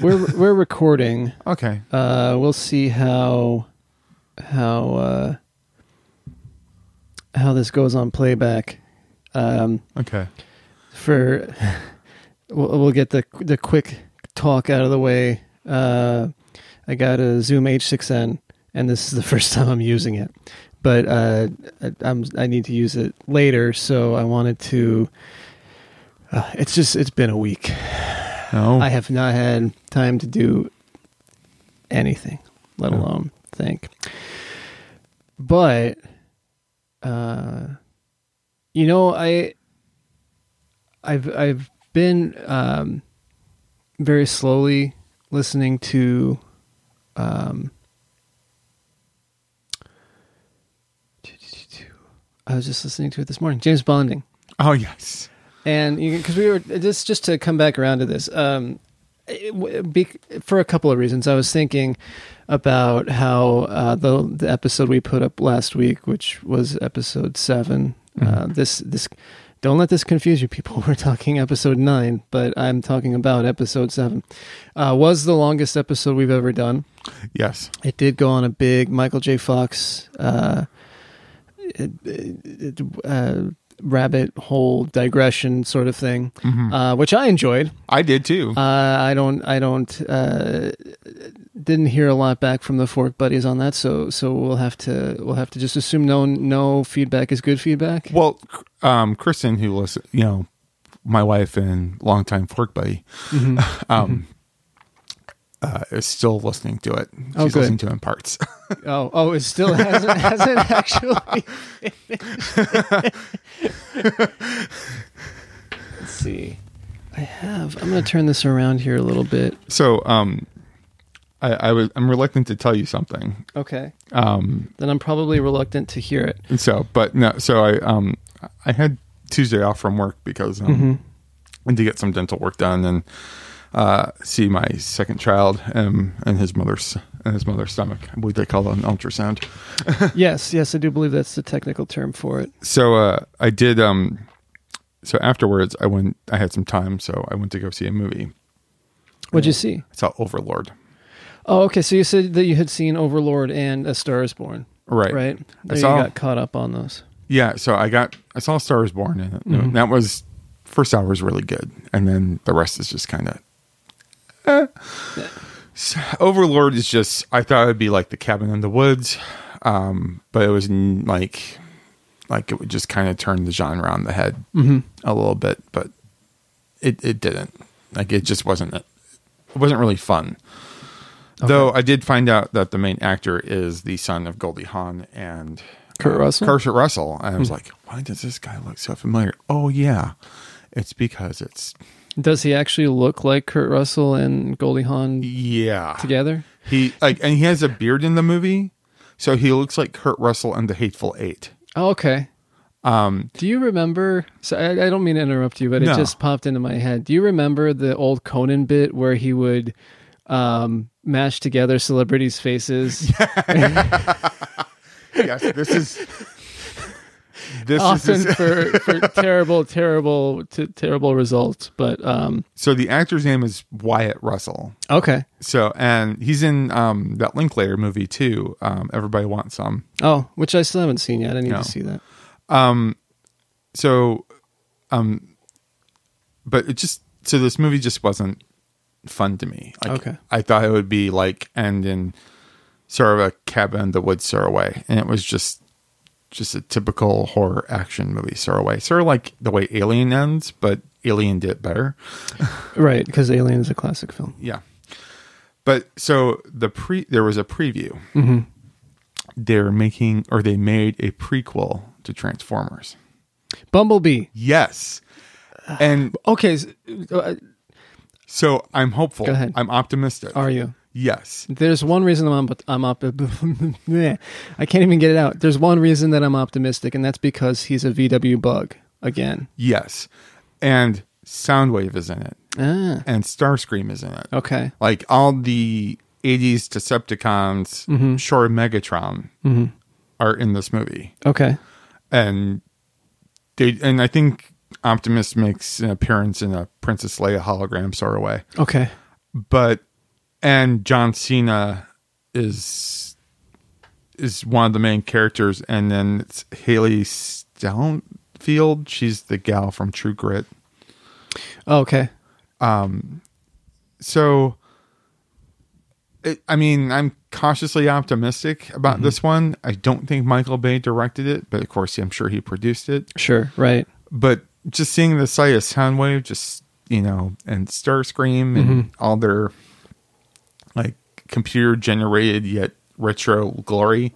we're we're recording. Okay. Uh, we'll see how how uh, how this goes on playback. Um, Okay. for we'll, we'll get the the quick talk out of the way. Uh, I got a Zoom H6n, and this is the first time I'm using it. But uh, I, I'm I need to use it later, so I wanted to. Uh, it's just it's been a week. No. I have not had time to do anything, let No. alone think. But uh you know, I I've I've been um very slowly listening to um I was just listening to it this morning. James Bonding oh yes. And because we were just just to come back around to this um it be, for a couple of reasons. I was thinking about how uh the the episode we put up last week which was episode 7 uh this this don't let this confuse you people. We're talking episode 9 but i'm talking about episode 7 uh was the longest episode we've ever done. Yes. it did go on a big Michael J. Fox uh, uh, rabbit hole digression sort of thing, uh, which I enjoyed. I did too. Uh, I don't, I don't, uh, didn't hear a lot back from the Fork Buddies on that, so so we'll have to we'll have to just assume no no feedback is good feedback. well, um, Kristen, who listen, you know, my wife and longtime fork buddy, um, Uh, is still listening to it. She's Oh, listening to it in parts. Oh oh, it still hasn't hasn't actually. Let's see. I have. I'm going to turn this around here a little bit. so, um, I, I was I'm reluctant to tell you something. Okay. Um, Then I'm probably reluctant to hear it. so, but no, so I um I had Tuesday off from work because um and to get some dental work done and uh see my second child um and his mother's and his mother's stomach. I believe they call it an ultrasound. yes, yes, I do believe that's the technical term for it. So uh I did um so afterwards I went I had some time so I went to go see a movie. What'd you see? I saw Overlord. Oh, okay. So you said that you had seen Overlord and A Star Is Born, Right. right? There saw- you got caught up on those. Yeah, so I got I saw a Star is Born and Mm-hmm. that was first hour was really good, and then the rest is just kind of. Overlord is just I thought it'd be like the Cabin in the Woods, um, but it was n- like like it would just kind of turn the genre on the head Mm-hmm. a little bit, but it it didn't. Like it just wasn't it wasn't really fun. Though I did find out that the main actor is the son of Goldie Hawn and Kurt uh, Russell? Kurt Russell. And I was like, why does this guy look so familiar? Oh yeah, it's because it's Does he actually look like Kurt Russell and Goldie Hawn yeah. together? He like and he has a beard in the movie, so he looks like Kurt Russell and the Hateful Eight. Oh, okay. Um, Do you remember? So I, I don't mean to interrupt you, but No. it just popped into my head. Do you remember the old Conan bit where he would um, mash together celebrities' faces? yes, this is this often is for, for terrible, terrible, t- terrible results. But um, so the actor's name is Wyatt Russell. okay. So and he's in um that Linklater movie too. Um, Everybody wants some. Oh, which I still haven't seen yet. I need No. to see that. Um, so um but it just so this movie just wasn't fun to me like Okay. i thought it would be like end in sort of a cabin in the woods sort of way and it was just just a typical horror action movie sort of way sort of like the way alien ends but alien did better Right, because Alien is a classic film. yeah but so the pre there was a preview Mm-hmm. they're making or they made a prequel to transformers Bumblebee. yes and Okay, s- uh, So I'm hopeful. Go ahead. I'm optimistic. are you? Yes. There's one reason I'm op- I'm op- I can't even get it out. There's one reason that I'm optimistic, and that's because he's a VW bug again. Yes. And Soundwave is in it. Ah, And Starscream is in it. okay. Like all the 80s Decepticons, Mm-hmm. Megatron, are in this movie. Okay. And they and I think Optimus makes an appearance in a Princess Leia hologram sort of way. Okay. But and John Cena is is one of the main characters, and then it's Hailee Steinfeld. She's the gal from True Grit. Oh, okay. Um, so, it, I mean, I'm cautiously optimistic about mm-hmm. this one. I don't think Michael Bay directed it, but of course, I'm sure he produced it. Sure. Right. But just seeing the sight of Soundwave, just you know, and Starscream and mm-hmm. all their like computer generated yet retro glory,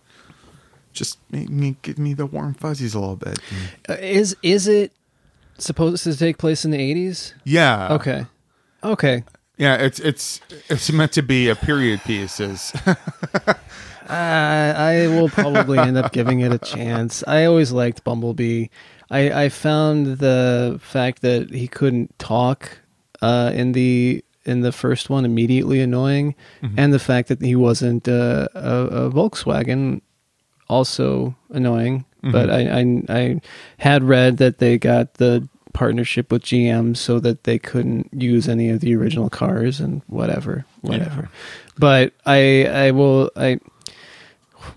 just made me give me the warm fuzzies a little bit. Uh, is is it supposed to take place in the eighties? Yeah. Okay. Okay. Yeah, it's it's it's meant to be a period piece. Is Uh, I will probably end up giving it a chance. I always liked Bumblebee. I, I found the fact that he couldn't talk uh, in the in the first one immediately annoying, and the fact that he wasn't uh, a, a Volkswagen also annoying. But I, I I had read that they got the partnership with GM so that they couldn't use any of the original cars and whatever, whatever. But I I will I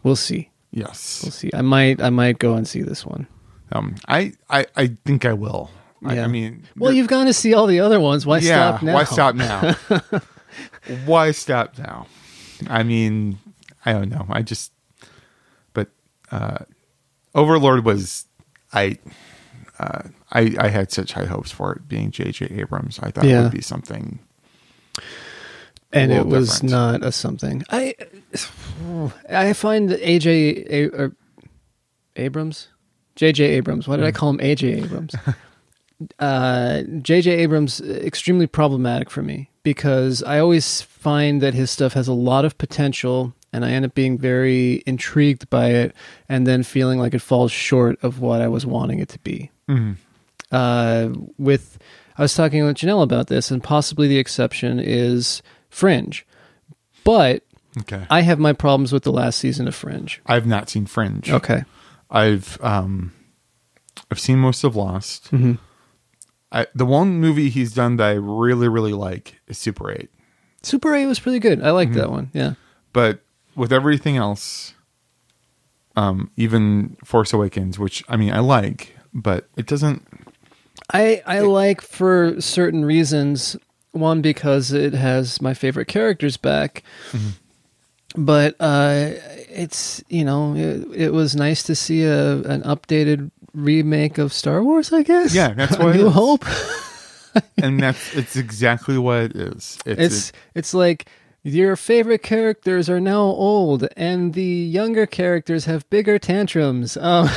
we'll see. yes. We'll see. I might I might go and see this one. Um, I, I I think I will. I, Yeah. I mean, Well, you've gone to see all the other ones. Why yeah. stop now? Why stop now? why stop now? I mean, I don't know. I just, but uh, Overlord was I. Uh, I, I had such high hopes for it being J.J. Abrams. I thought it would be something. and it was different. not a something. I I find AJ A, Abrams, JJ Abrams. Why did I Mm. call him AJ Abrams? uh, JJ Abrams extremely problematic for me because I always find that his stuff has a lot of potential. And I end up being very intrigued by it, and then feeling like it falls short of what I was wanting it to be. uh, with I was talking with Janelle about this, and possibly the exception is Fringe, but Okay. I have my problems with the last season of Fringe. I've not seen Fringe. Okay, I've um, I've seen most of Lost. Mm-hmm. I, the one movie he's done that I really really like is Super Eight. Super 8 was pretty good. I liked that one. Yeah, but with everything else um even force awakens which i mean i like but it doesn't I I like for certain reasons. One because it has my favorite characters back. But uh, it's you know it, it was nice to see a an updated remake of Star Wars. I guess Yeah, that's what it New. Hope. and that's it's exactly what it is it's, It's it's like your favorite characters are now old, and the younger characters have bigger tantrums. Um,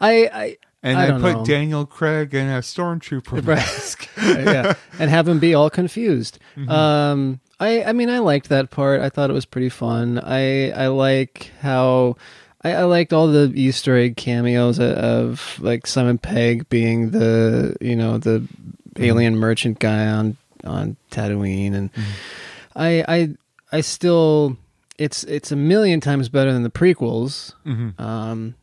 I I and I i, put know. daniel craig in a stormtrooper mask yeah, and have him be all confused. Um, I I mean I liked that part. I thought it was pretty fun. I I like how. I, I liked all the Easter egg cameos of, of like Simon Pegg being the you know the mm-hmm. alien merchant guy on on Tatooine, and mm-hmm. I I I still it's it's a million times better than the prequels. Mm-hmm. Um,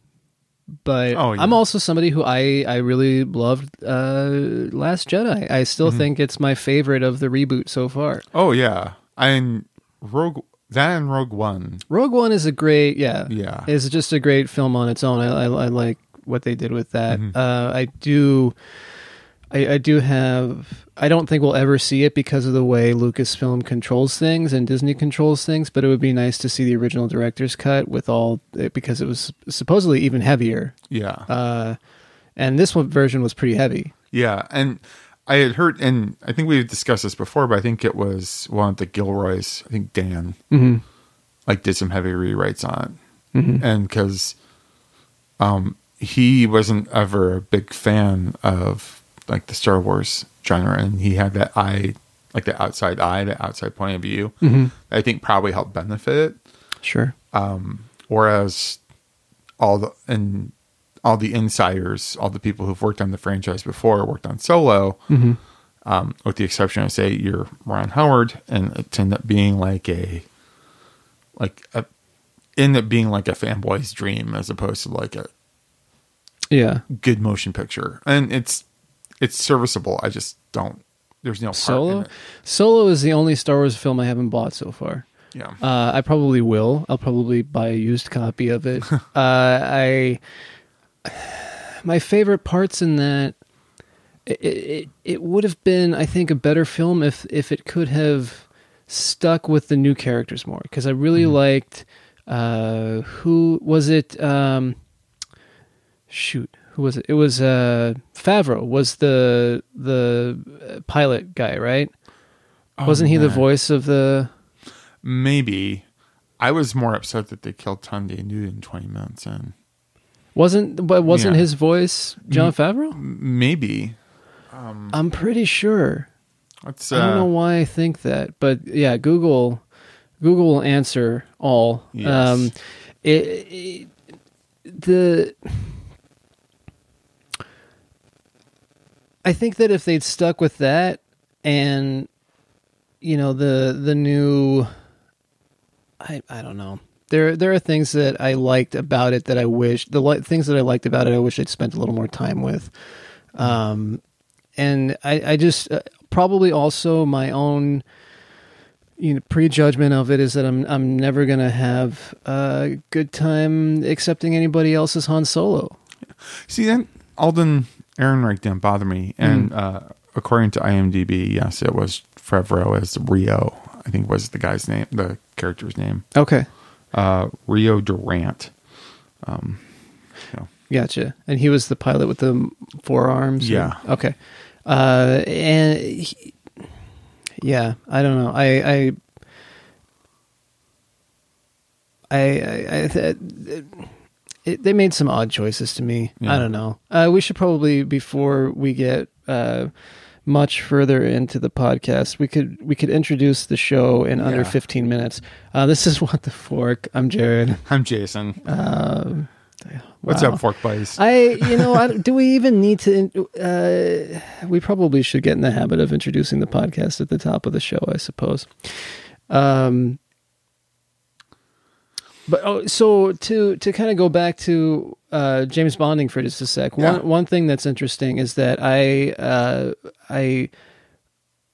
but Oh, yeah. I'm also somebody who I I really loved uh, Last Jedi. I still think it's my favorite of the reboot so far. oh yeah and rogue that and rogue one Rogue One is a great yeah Yeah. It's just a great film on its own. I I, I like what they did with that. Mm-hmm. Uh, I do. I, I do have. I don't think we'll ever see it because of the way Lucasfilm controls things and Disney controls things. But it would be nice to see the original director's cut with all because it was supposedly even heavier. yeah Uh, and this one version was pretty heavy. yeah and i had heard and i think we've discussed this before but i think it was one of the gilroys i think dan Mm-hmm. like did some heavy rewrites on it. And because um he wasn't ever a big fan of like the star wars genre and he had that eye like the outside eye the outside point of view. I think probably helped benefit it. Sure. whereas all the and all the insiders all the people who've worked on the franchise before worked on solo um, with the exception of say you're ron howard and it ended up being like a like a ended up being like a fanboy's dream as opposed to like a Yeah. good motion picture and it's it's serviceable i just don't there's no Solo. Solo is the only Star Wars film I haven't bought so far. Yeah. Uh, I probably will. I'll probably buy a used copy of it. uh, I my favorite parts in that it, it it would have been I think a better film if if it could have stuck with the new characters more because I really liked uh, who was it um, shoot who was it it was uh, Favreau was the the uh, pilot guy right wasn't he the Oh, voice of the Maybe. I was more upset that they killed Thandie Newton in 20 minutes in. Wasn't but wasn't Yeah. his voice Jon Favreau? Maybe. I'm pretty sure. Let's, I don't know uh, why I think that, but yeah, Google Google will answer all. Yes. Um, it, it, the I think that if they'd stuck with that and you know the the new I I don't know. There there are things that I liked about it that I wish the li- things that I liked about it I wish I'd spent a little more time with. Um and I I just uh, probably also my own you know prejudgment of it is that I'm I'm never going to have a good time accepting anybody else's Han Solo. See, then Alden Ehrenreich didn't bother me. Hmm. And uh, according to IMDb, yes, it was Favreau as Rio, I think was the guy's name, the character's name. Okay. Uh, Rio Durant. Um, so, Gotcha. And he was the pilot with the forearms. arms. or- Yeah. Okay. Uh, and he, yeah, I don't know. I I I, I, I th- it, they made some odd choices to me. Yeah. I don't know. Uh, we should probably before we get uh, much further into the podcast, we could we could introduce the show in under fifteen minutes. Uh, this is what the fork. I'm Jared. I'm Jason. Um, What's wow. up, Fork Buddies? I, you know, I, do we even need to? Uh, we probably should get in the habit of introducing the podcast at the top of the show, I suppose. Um, but oh, so to to kind of go back to uh, James Bonding for just a sec. Yeah. One one thing that's interesting is that I uh, I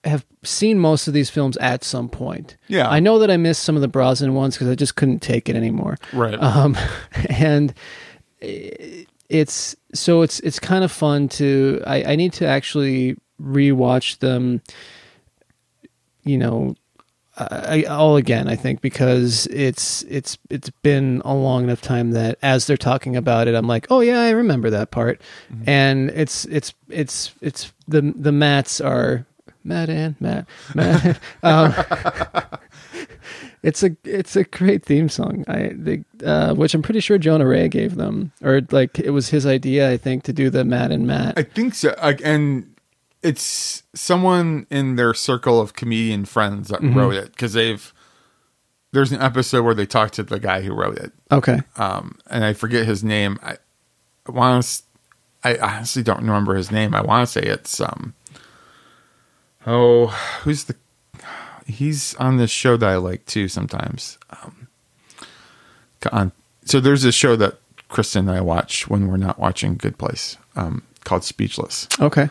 have seen most of these films at some point. Yeah. I know that I missed some of the Brosnan ones because I just couldn't take it anymore right. um, and it's so it's it's kind of fun to I, I need to actually rewatch them you know I, I- all again I think because it's it's it's been a long enough time that as they're talking about it I'm like oh yeah I remember that part and it's it's it's it's the the mats are Matt and Matt Matt um, it's a it's a great theme song. I the uh, which I'm pretty sure Jonah Ray gave them, or like it was his idea. I think to do the Matt and Matt. I think so. Like, and it's someone in their circle of comedian friends that Mm-hmm. wrote it because they've. There's an episode where they talk to the guy who wrote it, okay, um, and I forget his name. I, I want to. I honestly don't remember his name. I want to say it's um. Oh, who's the? He's on this show that I like too. Sometimes, um, on so there's a show that Kristen and I watch when we're not watching Good Place, um, called Speechless, okay.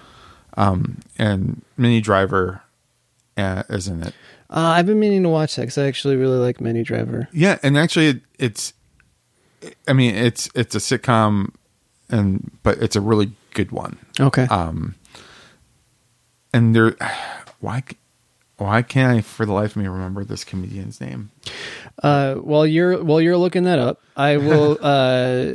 Um, and Minnie Driver uh, is in it. Uh, I've been meaning to watch that because I actually really like Minnie Driver. Yeah, and actually, it, it's. I mean, it's it's a sitcom, and but it's a really good one. Okay, Um, and there, why, why can't I for the life of me remember this comedian's name? uh, while you're while you're looking that up, I will. uh,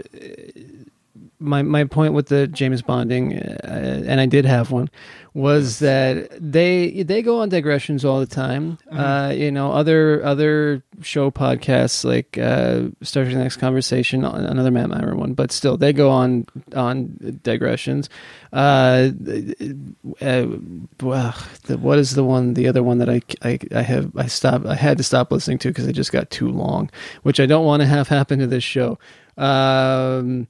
my my point with the James Bonding, uh, and I did have one, was that they they go on digressions all the time. Uh, you know, other other show podcasts like uh, Star Trek: Next Conversation, another Matt Mira one, but still they go on on digressions. Uh, uh, well, the, what is the one? The other one that I, I I have I stopped I had to stop listening to because it just got too long, which I don't want to have happen to this show. Um,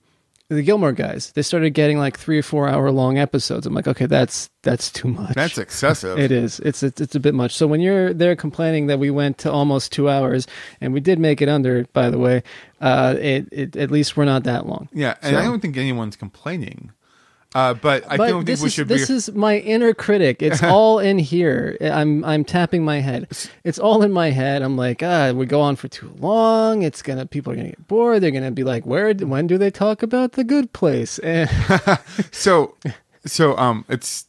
the Gilmore guys, they started getting like three or four hour long episodes. I'm like, okay, that's that's too much. That's excessive. It is. It's, it's it's a bit much. So when you're there complaining that we went to almost two hours and we did make it under, by the way, uh, it, it at least we're not that long. Yeah, and So- I don't think anyone's complaining. Uh, but I But don't think we is should this be. is my inner critic. It's all in here. I'm I'm tapping my head. It's all in my head. I'm like, ah, we go on for too long. It's gonna people are gonna get bored. They're gonna be like, where? When do they talk about the good place? And so so um it's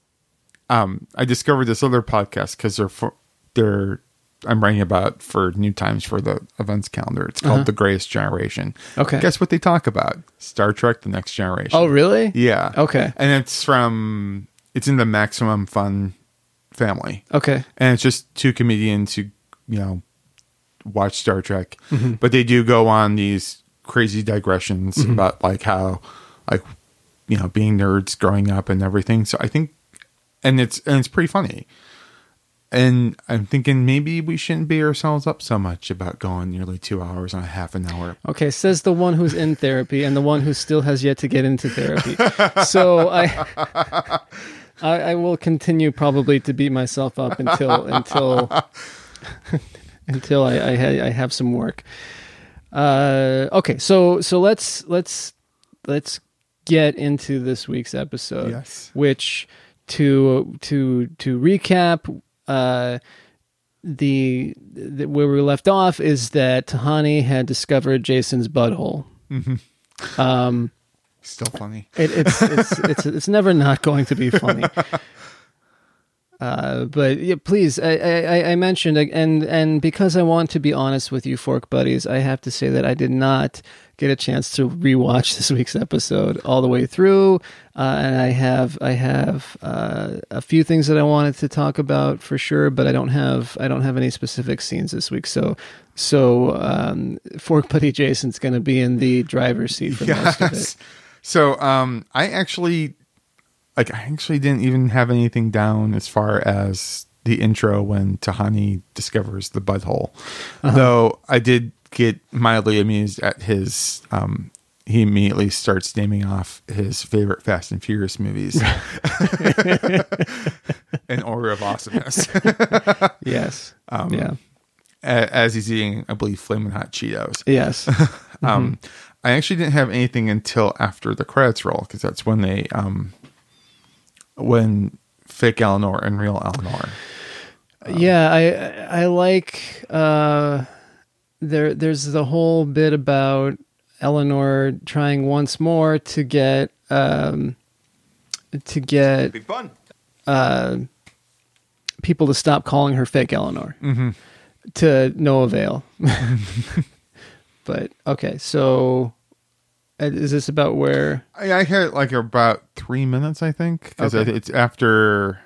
um i discovered this other podcast because they're for they're i'm writing about for new times for the events calendar it's called the greatest generation Uh-huh. Okay. guess what they talk about star trek the next generation oh, really? yeah Okay. and it's from it's in the maximum fun family Okay. and it's just two comedians who you know watch Star Trek, Mm-hmm. but they do go on these crazy digressions Mm-hmm. about like how like you know being nerds growing up and everything. So I think, and it's and it's pretty funny. And I'm thinking maybe we shouldn't beat ourselves up so much about going nearly two hours on a half an hour. Okay, says the one who's in therapy and the one who still has yet to get into therapy. so I, I, I will continue probably to beat myself up until until until I I, ha- I have some work. Uh, okay, so so let's let's let's get into this week's episode. Yes. Which to to to recap. Uh, the, the where we left off is that Tahani had discovered Jason's butthole. Um, Still funny. it, it's it's it's it's never not going to be funny. Uh, but yeah, please, I, I, I mentioned and and because I want to be honest with you, fork buddies, I have to say that I did not get a chance to rewatch this week's episode all the way through, uh, and I have I have uh, a few things that I wanted to talk about for sure, but I don't have I don't have any specific scenes this week. So so um, fork buddy Jason's going to be in the driver's seat for most of it. So um I actually like I actually didn't even have anything down as far as the intro when Tahani discovers the butthole. Uh-huh. Though I did get mildly amused at his um he immediately starts naming off his favorite Fast and Furious movies in order of awesomeness Yes. Um, yeah. A- as he's eating, I believe, flaming hot Cheetos. Yes. Um, I actually didn't have anything until after the credits roll because that's when they, um, when fake Eleanor and real Eleanor. yeah, I I like uh there there's the whole bit about Eleanor trying once more to get um to get Be fun. uh people to stop calling her fake Eleanor. To no avail. but okay, so uh, is this about where I, I had like about three minutes, I think, because Okay. it's after.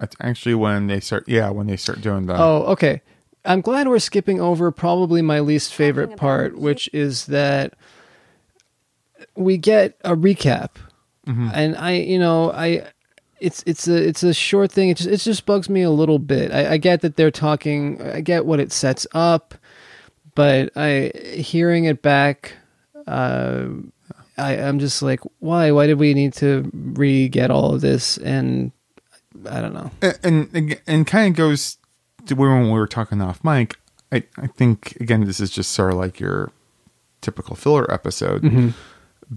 It's actually when they start. Yeah, when they start doing the. Oh, okay. I'm glad we're skipping over probably my least favorite part, which is that we get a recap, and I, you know, I, it's it's a it's a short thing. It just it just bugs me a little bit. I, I get that they're talking. I get what it sets up, but I hearing it back. Uh, I, I'm just like, why? Why did we need to re get all of this? And I don't know. and and, and kind of goes to where when we were talking off mic. I I think again this is just sort of like your typical filler episode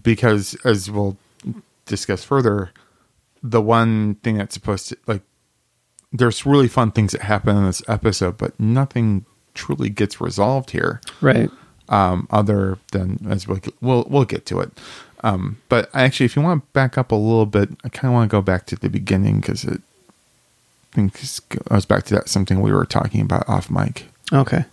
because as we'll discuss further, the one thing that's supposed to like there's really fun things that happen in this episode, but nothing truly gets resolved here Right. um, other than as we'll, we'll we'll get to it. Um, but actually, if you want to back up a little bit, I kind of want to go back to the beginning because it think it goes back to that something we were talking about off mic. Okay.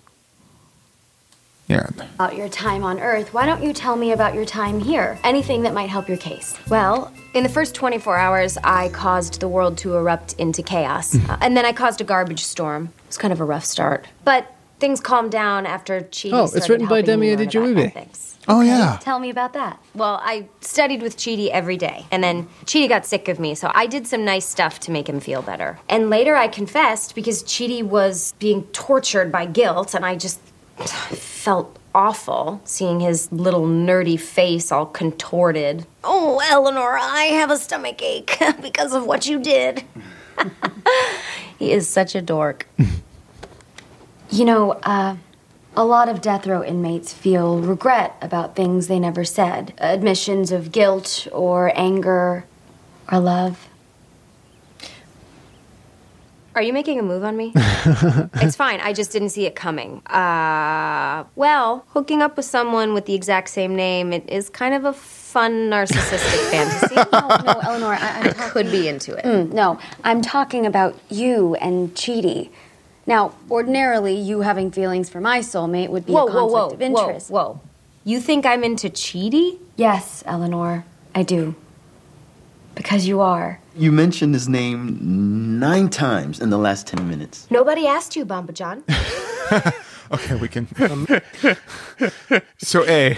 Yeah, about your time on Earth, why don't you tell me about your time here? Anything that might help your case. Well, in the first 24 hours, I caused the world to erupt into chaos. Uh, and then I caused a garbage storm. It was kind of a rough start. But things calmed down after Chidi Oh, it's written by helping me Demi learn about Adejuyigbe. ethics. Oh yeah. Tell me about that. Well, I studied with Chidi every day, and then Chidi got sick of me, so I did some nice stuff to make him feel better. And later I confessed because Chidi was being tortured by guilt, and I just felt awful seeing his little nerdy face all contorted. Oh, Eleanor, I have a stomach ache because of what you did. he is such a dork. You know, uh, A lot of death row inmates feel regret about things they never said, admissions of guilt or anger or love. Are you making a move on me? it's fine. I just didn't see it coming. Uh, well, hooking up with someone with the exact same name it is kind of a fun narcissistic fantasy. No, no, Eleanor, I, I'm talking. Could be into it. Mm, no, I'm talking about you and Chidi. Now, ordinarily, you having feelings for my soulmate would be Whoa, a whoa, conflict whoa, of interest. whoa, whoa! You think I'm into Chidi? Yes, Eleanor, I do. Because you are. You mentioned his name nine times in the last 10 minutes. Nobody asked you, Bambadjan. Okay, we can. so, A,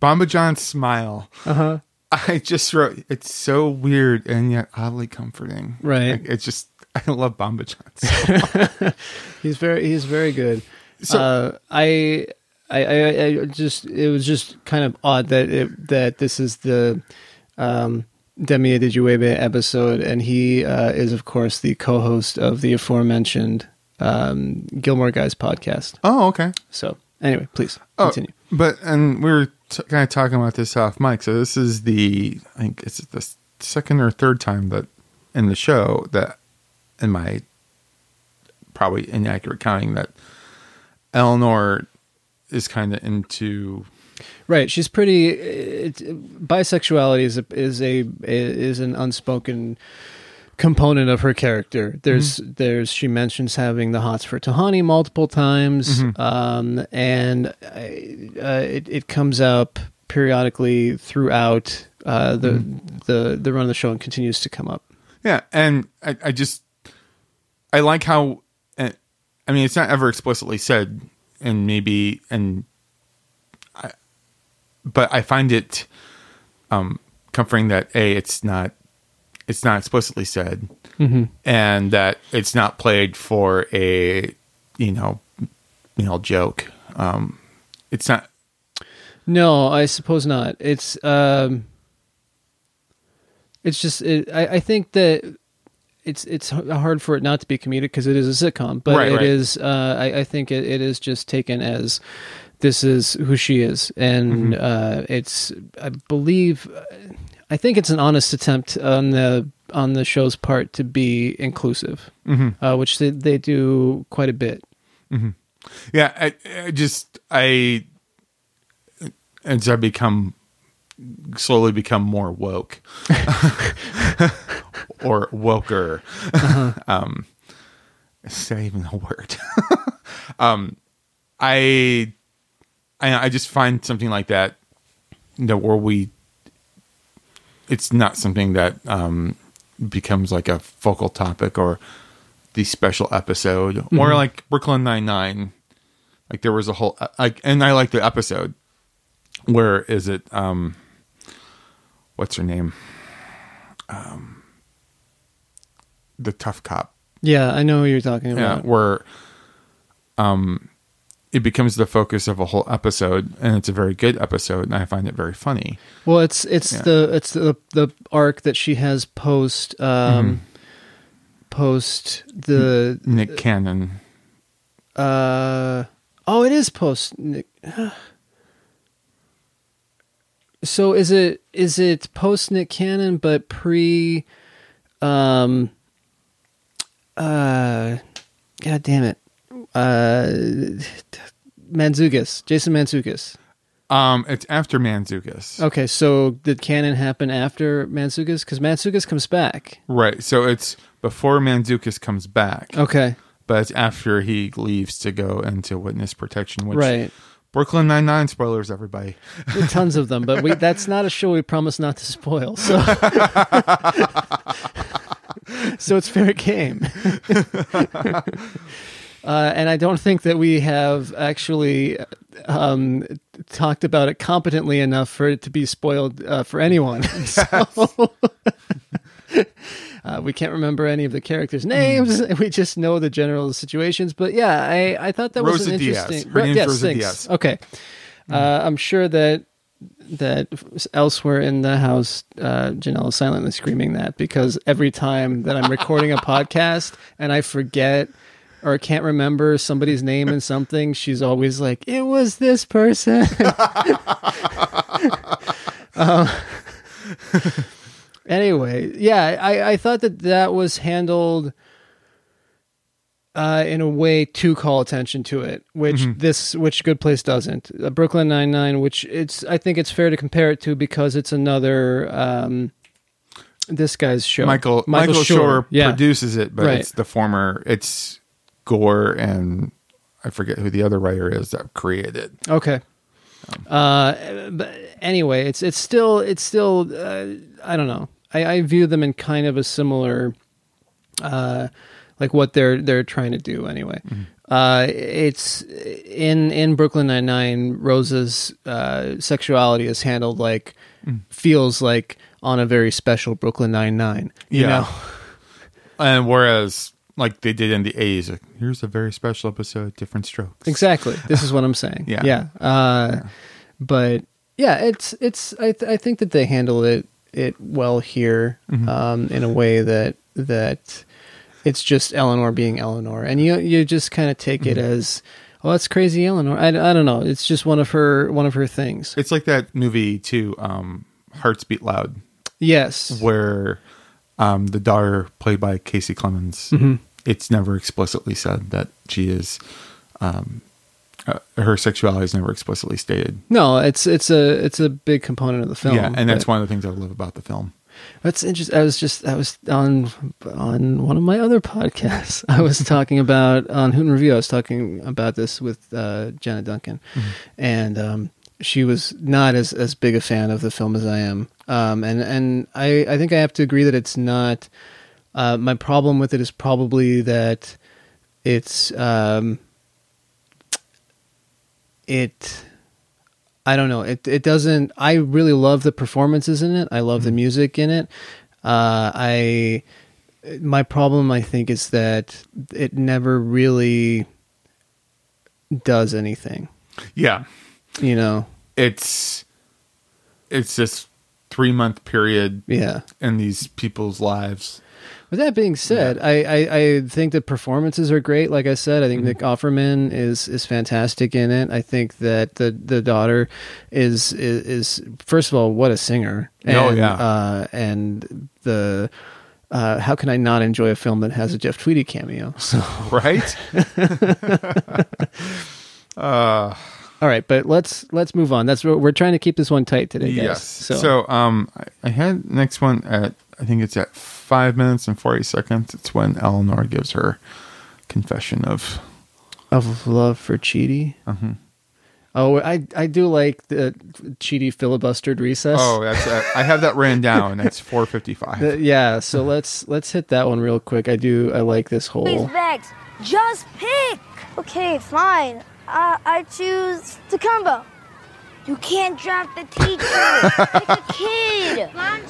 Bambadjan's smile. Uh huh. I just wrote, it's so weird and yet oddly comforting. Right. Like, it's just, I love Bambadjan. So He's very he's very good. So- uh, I, I I I just it was just kind of odd that it, that this is the um, Demi Adejuyigbe episode, and he uh, is of course the co-host of the aforementioned um, Gilmore Guys podcast. oh, okay. So anyway, please Oh, continue. but, and we were t- kind of talking about this off mic. So, this is the, I think it's the second or third time that in the show that, in my probably inaccurate counting, that Eleanor is kind of into Right, she's pretty. It, bisexuality is a, is a is an unspoken component of her character. There's there's she mentions having the hots for Tahani multiple times, um, and uh, uh, it it comes up periodically throughout uh, the the the run of the show and continues to come up. Yeah, and I, I just I like how uh, I mean it's not ever explicitly said, and maybe and I, but I find it um comforting that a it's not it's not explicitly said, and that it's not played for a you know you know joke. Um, it's not No, I suppose not. It's um, it's just it, I, I think that it's it's hard for it not to be comedic because it is a sitcom, but Right, it right. is. Uh, I, I think it, it is just taken as this is who she is, and Mm-hmm. uh, it's I believe I think it's an honest attempt on the on the show's part to be inclusive, Mm-hmm. uh, which they, they do quite a bit. Yeah, I, I just I as I become slowly become more woke or woker. um, is that even a word? um, I, I I just find something like that that where we it's not something that um becomes like a focal topic or the special episode or like Brooklyn Nine Nine. Like there was a whole like, and I like the episode. Where is it? Um, what's her name? Um, the tough cop. Yeah, I know what you're talking Yeah, about. where um, it becomes the focus of a whole episode, and it's a very good episode, and I find it very funny. Well, it's it's Yeah. the it's the the arc that she has post um Mm-hmm. post the Nick Cannon. uh oh it is post Nick. So is it is it post Nick Cannon but pre um uh god damn it uh Mantzoukas Jason Mantzoukas Um, it's after Mantzoukas. Okay, so did Cannon happen after Mantzoukas? Because Mantzoukas comes back. Right. So it's before Mantzoukas comes back. Okay, but it's after he leaves to go into witness protection. Which right. Brooklyn Nine Nine spoilers, everybody. Tons of them, but we, that's not a show we promise not to spoil. So, so it's fair game. Uh, and I don't think that we have actually um, talked about it competently enough for it to be spoiled uh, for anyone. So, uh, we can't remember any of the characters' names. We just know the general situations. But yeah, I, I thought that was an Diaz. interesting. Her name's yes, Rosa thanks. Diaz. Okay, uh, I'm sure that that elsewhere in the house, uh, Janelle is silently screaming that because every time that I'm recording a podcast and I forget or can't remember somebody's name and something, she's always like, "It was this person." Um, anyway, yeah, I, I thought that that was handled uh, in a way to call attention to it, which this which Good Place doesn't. Uh, Brooklyn Nine Nine, which it's I think it's fair to compare it to because it's another um, this guy's show. Michael Michael, Schur, yeah, produces it, but Right. it's the former. It's Goor and I forget who the other writer is that created it. Okay. Uh, but anyway, it's it's still it's still uh, I don't know. I, I view them in kind of a similar, uh, like what they're they're trying to do anyway. Uh, it's in in Brooklyn Nine Nine. Rosa's uh, sexuality is handled like feels like on a very special Brooklyn Nine Nine. You Yeah. know? And whereas, like they did in the A's, like, here's a very special episode, different strokes. Exactly. This is what I'm saying. Yeah. Yeah. Uh, But yeah, it's it's. I th- I think that they handle it it well here, Mm-hmm. um, in a way that that it's just Eleanor being Eleanor, and you you just kind of take it Mm-hmm. as. Oh, that's crazy, Eleanor. I, I don't know. It's just one of her one of her things. It's like that movie too, um, Hearts Beat Loud, Yes. where um, the daughter, played by Kiersey Clemons, Mm-hmm. it's never explicitly said that she is. Um, uh, her sexuality is never explicitly stated. No, it's it's a it's a big component of the film. yeah, and that's but- one of the things I love about the film. That's interesting. I was just I was on on one of my other podcasts. I was talking about on Hoot and Review. I was talking about this with uh, Jenna Duncan, and um, she was not as as big a fan of the film as I am. Um, and and I I think I have to agree that it's not. Uh, my problem with it is probably that it's um, it I don't know. It it doesn't. I really love the performances in it. I love the music in it. Uh, I my problem, I think, is that it never really does anything. Yeah, You know? it's it's this three month period Yeah. in these people's lives. With that being said, I, I, I think the performances are great. Like I said, I think Nick Offerman is is fantastic in it. I think that the the daughter is is, is first of all what a singer. Oh, And, yeah. uh, and the uh, how can I not enjoy a film that has a Jeff Tweedy cameo? So right? all right, but let's let's move on. That's we're trying to keep this one tight today, guys. yes. So, So, um, I, I had next one at I think it's at five minutes and forty seconds. It's when Eleanor gives her confession of of love for Chidi. Mm-hmm. Oh, I I do like the Chidi filibustered recess. oh, that's uh, I have that ran down. It's four fifty five. Uh, yeah, so let's let's hit that one real quick. I do I like this Please, whole Vex, just pick. Okay, fine. I I choose Tacumbo. You can't drop the teacher. pick a kid. Come on,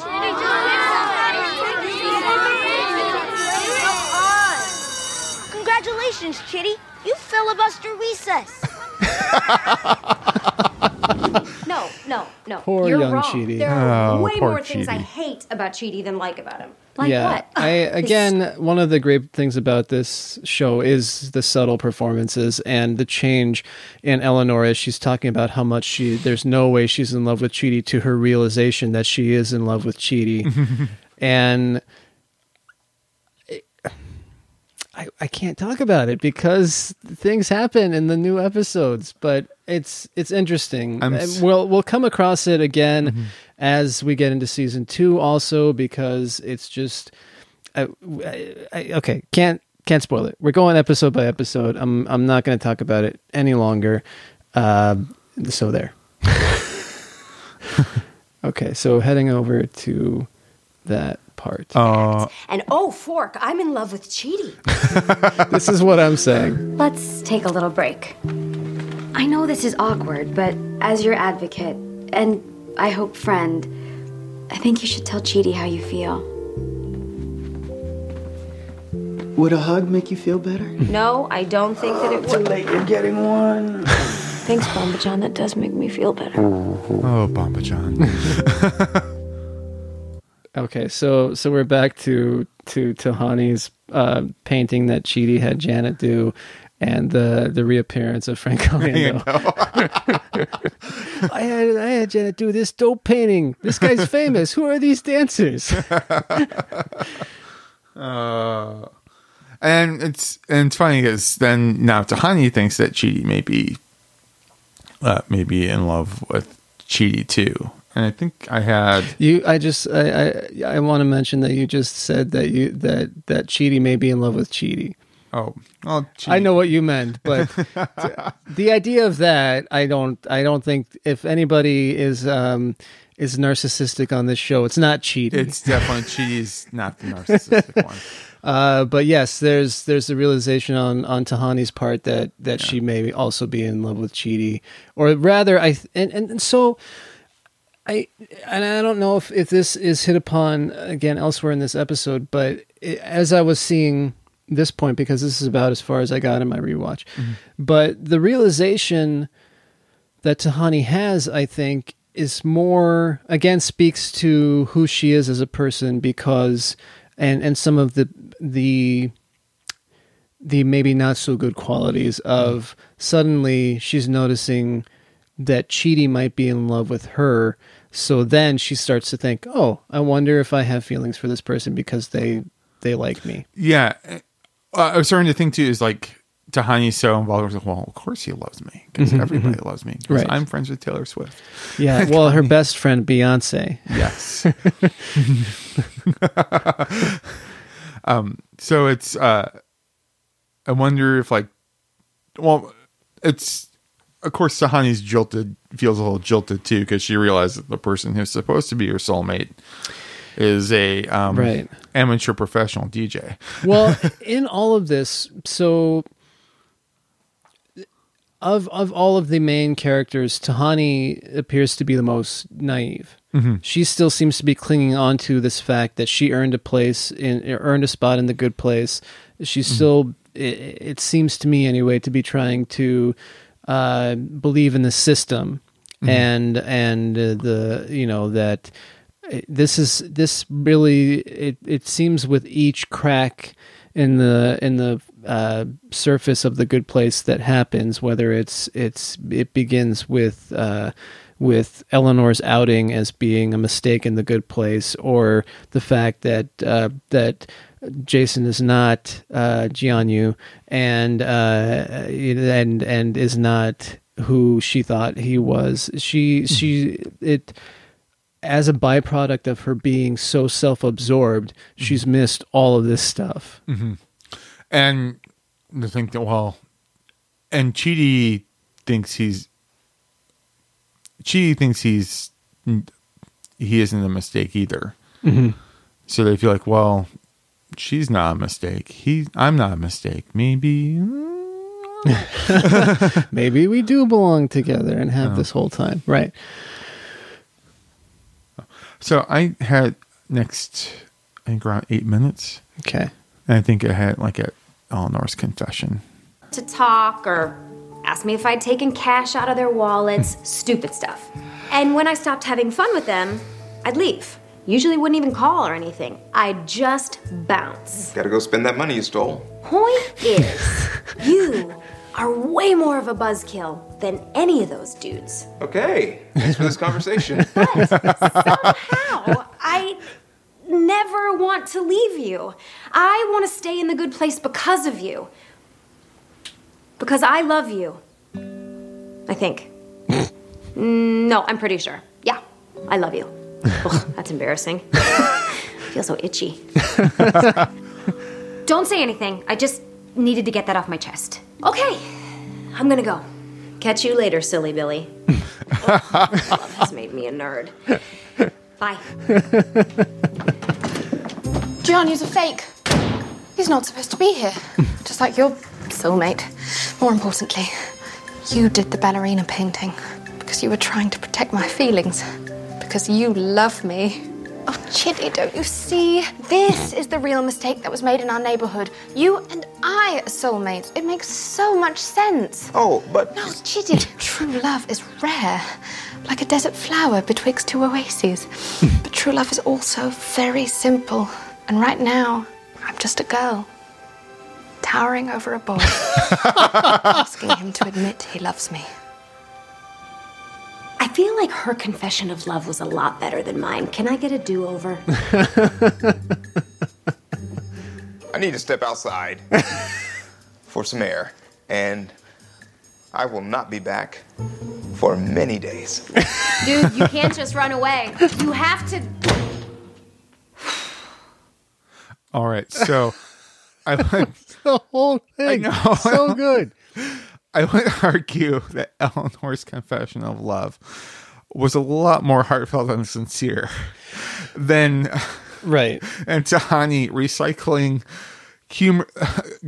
Congratulations, Chidi. You filibuster recess. No, no, no. Poor You're young wrong. Chidi. There are Oh, way poor more things I hate about Chidi than like about him. Like yeah. what? I again one of the great things about this show is the subtle performances and the change in Eleanor as she's talking about how much she there's no way she's in love with Chidi to her realization that she is in love with Chidi. and I, I can't talk about it because things happen in the new episodes, but it's it's interesting. S- we'll we'll come across it again as we get into season two, also because it's just I, I, I- okay. Can't can't spoil it. We're going episode by episode. I'm I'm not going to talk about it any longer. Uh, so there. okay, so heading over to that part. Uh, And oh, Fork, I'm in love with Chidi. this is what I'm saying. Let's take a little break. I know this is awkward, but as your advocate and I hope friend, I think you should tell Chidi how you feel. Would a hug make you feel better? No, I don't think that it would. Too would. late, you're getting one. Thanks, Bomba John. That does make me feel better. oh, Bambadjan. Okay, so so we're back to to Tahani's uh, painting that Chidi had Janet do, and the the reappearance of Frank Orlando. I had I had Janet do this dope painting. This guy's famous. Who are these dancers? And it's and it's funny because then now Tahani thinks that Chidi may be uh, may be in love with Chidi too. And I think I had You, I just I I, I want to mention that you just said that you that that Chidi may be in love with Chidi. oh well I know what you meant, but the idea of that, I don't, I don't think if anybody is um is narcissistic on this show, it's not cheating. it's definitely Chidi's not the narcissistic one. Uh, but yes, there's there's the realization on on Tahani's part that that she may also be in love with Chidi, or rather, I th- and, and and so. I and I don't know if, if this is hit upon again elsewhere in this episode, but it, as I was seeing this point, because this is about as far as I got in my rewatch, mm-hmm. but the realization that Tahani has, I think, is more again speaks to who she is as a person because and and some of the the the maybe not so good qualities of suddenly she's noticing that Chidi might be in love with her. So then she starts to think, "Oh, I wonder if I have feelings for this person because they they like me." Yeah, uh, I was starting to think too is like Tahani's so involved. I was like, well, of course he loves me because everybody loves me. Mm-hmm, Right. I'm friends with Taylor Swift. Yeah, well, her best friend Beyonce. Yes. um, so it's uh I wonder if like well it's of course Tahani's jilted feels a little jilted too because she realizes that the person who's supposed to be her soulmate is a um Right. amateur professional DJ. well, in all of this, so of of all of the main characters, Tahani appears to be the most naive. She still seems to be clinging on to this fact that she earned a place in earned a spot in the good place. She's still, it, it seems to me anyway, to be trying to uh, believe in the system and and uh, the you know that this is this really it it seems with each crack in the in the uh, surface of the good place that happens whether it's it's it begins with uh, with Eleanor's outing as being a mistake in the good place or the fact that uh, that Jason is not uh, Jianyu and uh, and and is not who she thought he was. She she it as a byproduct of her being so self-absorbed, she's missed all of this stuff. And to think that well and Chidi thinks he's Chidi thinks he's he isn't a mistake either. Mm-hmm. So they feel like, well, she's not a mistake. He, I'm not a mistake. Maybe. Maybe we do belong together and have oh. this whole time, right? So I had next, I think around eight minutes, Okay. and I think I had like at Eleanor's confession. to talk or ask me if I'd taken cash out of their wallets, hmm. stupid stuff. And when I stopped having fun with them, I'd leave. Usually wouldn't even call or anything. I'd just bounce. Gotta go spend that money you stole. Point is, you are way more of a buzzkill than any of those dudes. Okay, thanks for this conversation. How? I never want to leave you. I want to stay in the good place because of you. Because I love you. I think. No, I'm pretty sure. Yeah, I love you. Ugh, that's embarrassing. I feel so itchy. Don't say anything. I just needed to get that off my chest. Okay, I'm gonna go. Catch you later, silly Billy. Ugh, love has made me a nerd. Bye. Jianyu's a fake. He's not supposed to be here. Just like your soulmate. More importantly, you did the ballerina painting because you were trying to protect my feelings. Because you love me. Oh, Chidi, don't you see? This is the real mistake that was made in our neighborhood. You and I are soulmates. It makes so much sense. Oh, but No, Chidi, true love is rare. like a desert flower betwixt two oases. but true love is also very simple. And right now, I'm just a girl, towering over a boy, asking him to admit he loves me. I feel like her confession of love was a lot better than mine. Can I get a do over? I need to step outside for some air, and I will not be back for many days. Dude, you can't just run away. You have to. All right, so I would the whole thing. know. so good. I would argue that Eleanor's confession of love was a lot more heartfelt and sincere than Right. and Tahani recycling humor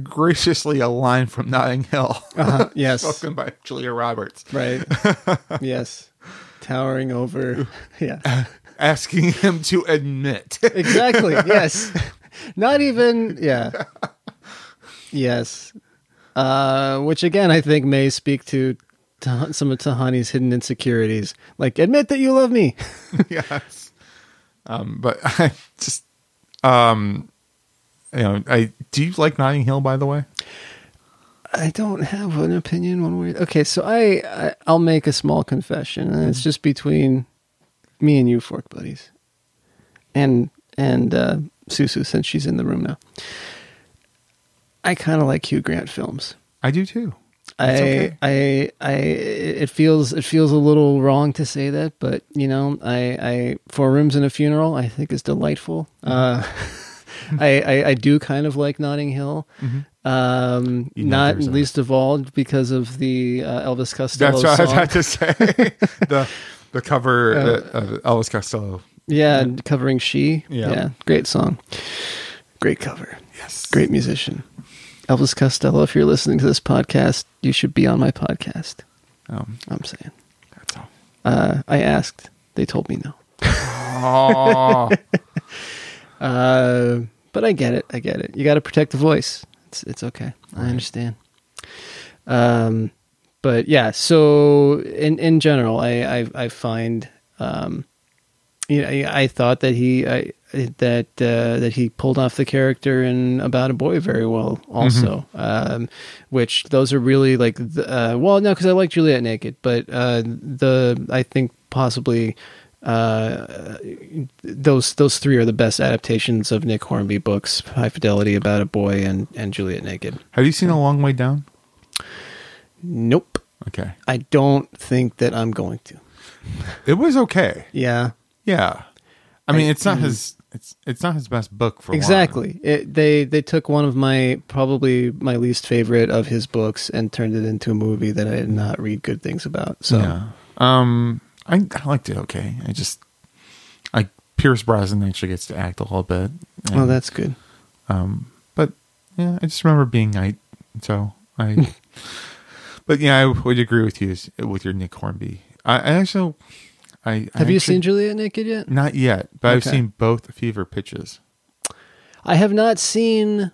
graciously a line from Notting Hill, Uh-huh. Yes. spoken by Julia Roberts, Right. yes. Towering over. Yeah. asking him to admit. Exactly. Yes. Not even. Yeah. Yes. Uh, which again, I think may speak to Tah- some of Tahani's hidden insecurities. Like, admit that you love me. yes. Um, but I just, um, you know, I do you like Notting Hill, by the way? I don't have an opinion one way. Okay, so I, I I'll make a small confession, and it's just between me and you, fork buddies, and and uh, Susu since she's in the room now. I kind of like Hugh Grant films. I do too. I, okay. I, I, it feels, it feels a little wrong to say that, but you know, I, I, Four Rooms and a Funeral, I think is delightful. Uh, I, I, I do kind of like Notting Hill. Um, Mm-hmm. Know not least of all because of the uh, Elvis Costello That's what I was about to say. the the cover uh, of Elvis Costello. Yeah, and covering She. Yeah. great song. Great cover. Yes. Great musician. Elvis Costello, if you're listening to this podcast, you should be on my podcast. Um, I'm saying. that's all. Uh, I asked. They told me no. Oh, Uh, but I get it. I get it. You got to protect the voice. It's it's okay. I understand. Um, but yeah. So in in general, I I, I find um, you know, I, thought that he I that uh, that he pulled off the character in About a Boy very well. Also, um, which those are really like the, uh, well, no, because I like Juliet Naked, but uh, the I think possibly uh, those those three are the best adaptations of Nick Hornby books: High Fidelity, About a Boy, and and Juliet Naked. have you seen A Long Way Down? Nope, Okay, I don't think that I'm going to. it was okay. Yeah, Yeah, I mean, it's not his. It's it's not his best book for exactly. It, they they took one of my probably my least favorite of his books and turned it into a movie that I did not read good things about. So Yeah. Um, I, I liked it. Okay, I just I Pierce Brosnan actually gets to act a little bit. oh, that's good. Um, but yeah, I just remember being night. So I, but yeah, I would agree with you with your Nick Hornby. I, I actually, I I Have you actually- seen Juliet Naked yet? Not yet, but I've seen both Fever pitches. I have not seen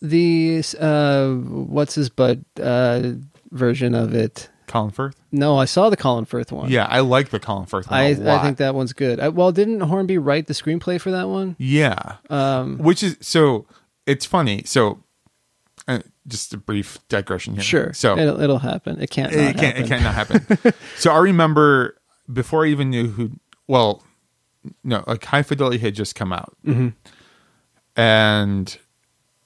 the uh, what's his butt uh, version of it. Colin Firth. No, I saw the Colin Firth one. Yeah, I like the Colin Firth one. I a lot. I think that one's good. I, well, didn't Hornby write the screenplay for that one? Yeah. Um, Which is so it's funny. So uh, just a brief digression here. Sure. So it'll, it'll happen. It can't. Not it can't happen. it can't not happen. so I remember before I even knew who well no, like High Fidelity had just come out. Mm-hmm. And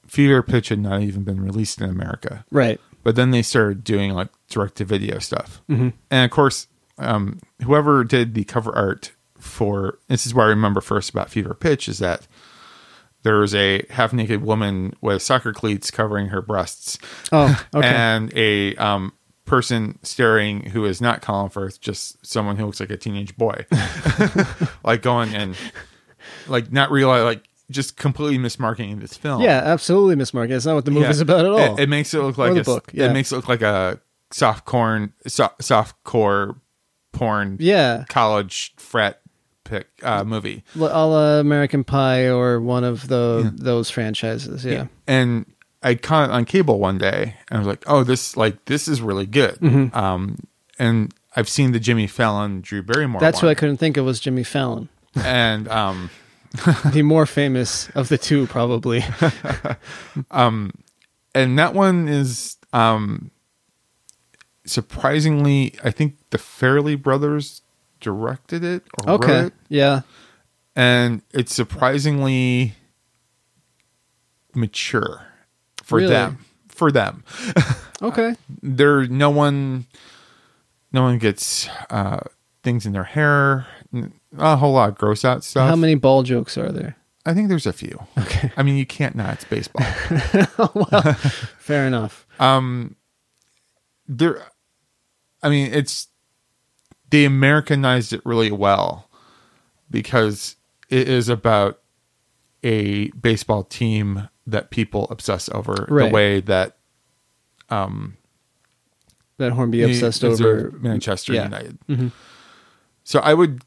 Fever Pitch had not even been released in America. Right. But then they started doing like direct to video stuff. Mm-hmm. And of course, um, whoever did the cover art for this is where I remember first about Fever Pitch is that there was a half naked woman with soccer cleats covering her breasts. Oh, okay. and a um, person staring who is not Colin Firth, just someone who looks like a teenage boy, like going and like not realize like just completely mismarking this film. yeah, absolutely, mismarking. It's not what the movie's Yeah. about at all. It, it makes it look like a book, yeah. It makes it look like a soft corn, so, soft core porn, yeah, college frat pick uh, movie. a la American Pie or one of the those franchises. Yeah. and I caught it on cable one day, and I was like, "Oh, this like this is really good." Mm-hmm. Um, and I've seen the Jimmy Fallon Drew Barrymore. That's one, what I couldn't think of was Jimmy Fallon. and um, the more famous of the two, probably. and that one is um surprisingly i think the Farrelly brothers directed it Okay. it, Yeah. and it's surprisingly mature for Really? them for them Okay. there no one no one gets uh things in their hair A whole lot of gross out stuff How many ball jokes are there? i think there's a few okay i mean you can't not it's baseball Fair enough. Um, there i mean it's they americanized it really well because it is about a baseball team that people obsess over Right. the way that That Hornby obsessed over manchester yeah. Mm-hmm. united so i would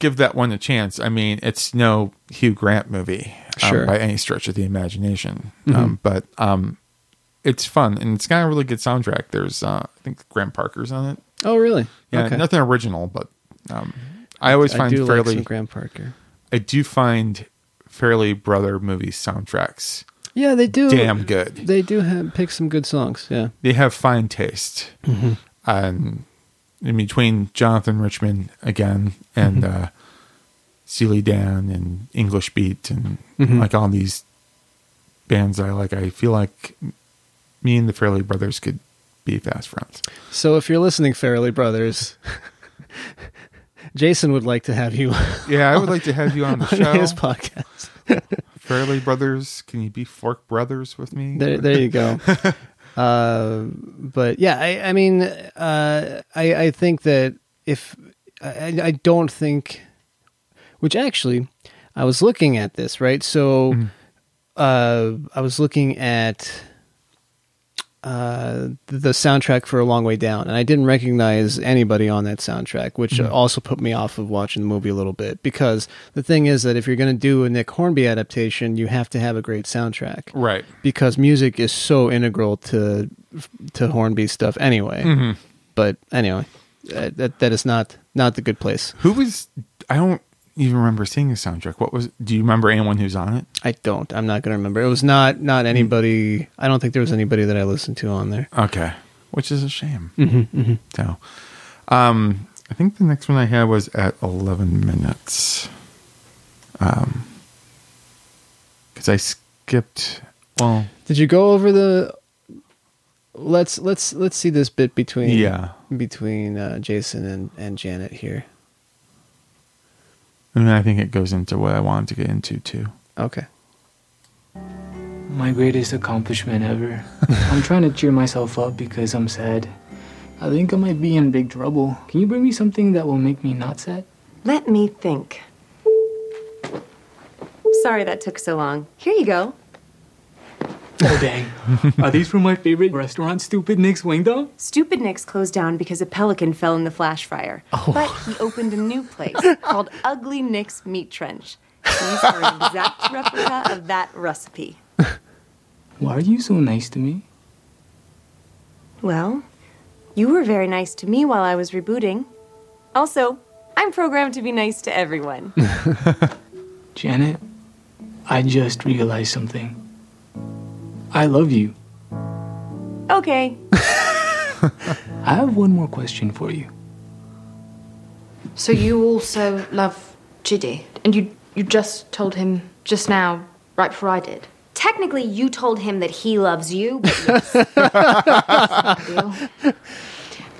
give that one a chance i mean it's no hugh grant movie um, Sure. Mm-hmm. by any stretch of the imagination um, but um, it's fun and it's got a really good soundtrack there's uh, i think graham parker's on it Oh, really? Yeah, Okay. nothing original, but um, I always I find like fairly. Graham Parker. I do find Farrelly brother movie soundtracks Yeah, they do. damn good. They do have pick some good songs. Yeah. They have fine taste, Mm-hmm. and in between Jonathan Richman again and Mm-hmm. uh, Steely Dan and English Beat and Mm-hmm. like all these bands I like, I feel like me and the Farrelly brothers could be fast friends. So if you're listening, Farrelly Brothers, Jason would like to have you Yeah, I would like to have you on the on show. his podcast. Farrelly brothers, can you be Fork brothers with me? There, there you go. uh, but yeah, I, I mean, uh, I, I think that if I, I don't think, which actually, I was looking at this right. So, uh, I was looking at uh, the soundtrack for A Long Way Down, and I didn't recognize anybody on that soundtrack, which also put me off of watching the movie a little bit. Because the thing is that if you're going to do a Nick Hornby adaptation, you have to have a great soundtrack Right. because music is so integral to to Hornby stuff anyway. Mm-hmm. But anyway, that that is not not the good place. Who was? I don't even remember seeing the soundtrack. What was? Do you remember anyone who's on it? I don't. I'm not going to remember. It was not not anybody. I don't think there was anybody that I listened to on there. Okay, which is a shame. Mm-hmm, So, um, I think the next one I had was at eleven minutes. Um, because I skipped. Well, Did you go over the? Let's let's let's see this bit between Yeah. between uh, Jason and and Janet here. I mean, I think it goes into what I wanted to get into too. Okay. My greatest accomplishment ever. I'm trying to cheer myself up because I'm sad. I think I might be in big trouble. Can you bring me something that will make me not sad? Let me think. Sorry that took so long. Here you go. Oh, dang. Are these from my favorite restaurant, Stupid Nick's Wing Dog? Stupid Nick's closed down because a pelican fell in the flash fire. Oh. But he opened a new place called Ugly Nick's Meat Trench. These are an exact replica of that recipe. Why are you so nice to me? Well, you were very nice to me while I was rebooting. Also, I'm programmed to be nice to everyone. Janet, I just realized something. I love you. Okay. I have one more question for you. So you also love Chidi, and you you just told him just now, right before I did. Technically, you told him that he loves you, but yes.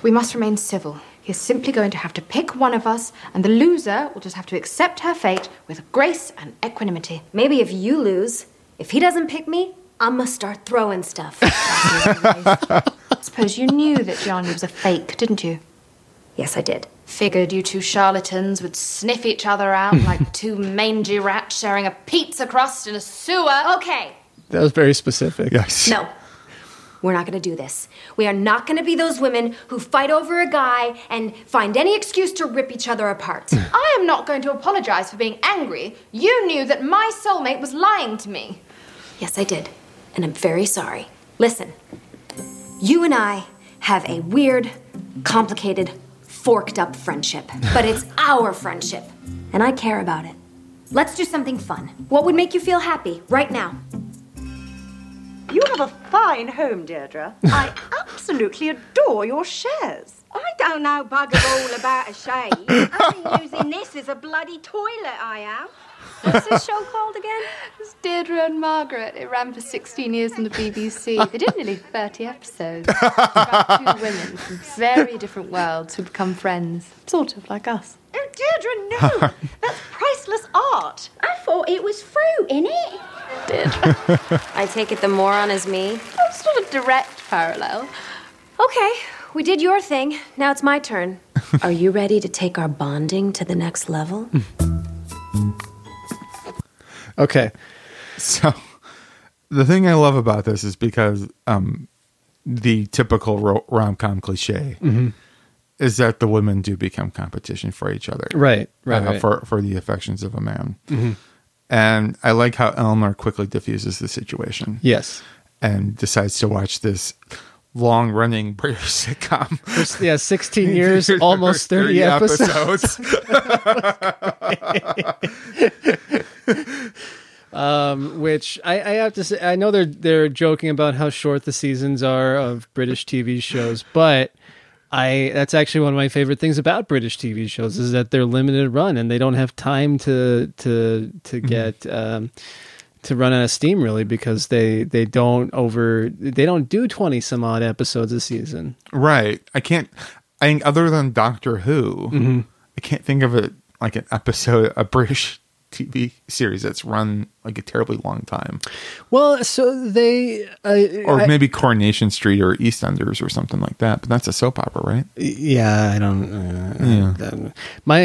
We must remain civil. He's simply going to have to pick one of us, and the loser will just have to accept her fate with grace and equanimity. maybe if you lose, if he doesn't pick me, I'm gonna start throwing stuff. I Suppose you knew that Jianyu was a fake, didn't you? yes, I did. Figured you two charlatans would sniff each other out like two mangy rats sharing a pizza crust in a sewer. Okay, That was very specific. Yes. no. We're not gonna do this. We are not gonna be those women who fight over a guy and find any excuse to rip each other apart. I am not going to apologize for being angry. You knew that my soulmate was lying to me. Yes, I did. And I'm very sorry. Listen, you and I have a weird, complicated, forked up friendship, but it's our friendship, and I care about it. Let's do something fun. What would make you feel happy right now? You have a fine home, Deirdre. I absolutely adore your shares. I don't know bugger all about a shade. I'm using this as a bloody toilet, I am. What's this show called again? It's Deirdre and Margaret. It ran for 16 years on the BBC. They did nearly 30 episodes. It's about two women from very different worlds who become friends, sort of like us. Oh, Deirdre, no! That's priceless art. I thought it was fruit, innit? Deirdre. I take it the moron is me. Oh, That's not a direct parallel. Okay, we did your thing. Now it's my turn. Are you ready to take our bonding to the next level? Okay. So the thing I love about this is because um, the typical rom com cliche Mhm. is that the women do become competition for each other, Right, right, uh, right. for for the affections of a man. Mhm. And I like how Eleanor quickly diffuses the situation. Yes. and decides to watch this long running British sitcom. First- yeah, 16 years, almost 30 episodes. um, which I, I have to say, I know they're they're joking about how short the seasons are of British TV shows, but I that's actually one of my favorite things about British TV shows is that they're limited run and they don't have time to to to get. Um, to run out of steam really because they they don't over they don't do 20 some odd episodes a season right. I can't. I think other than Doctor Who, Mhm. I can't think of it like an episode, a British TV series that's run like a terribly long time, well so they uh, or I- maybe Coronation Street or EastEnders or something like that. But that's a soap opera, right? Yeah, I don't. Uh, Yeah. that- my,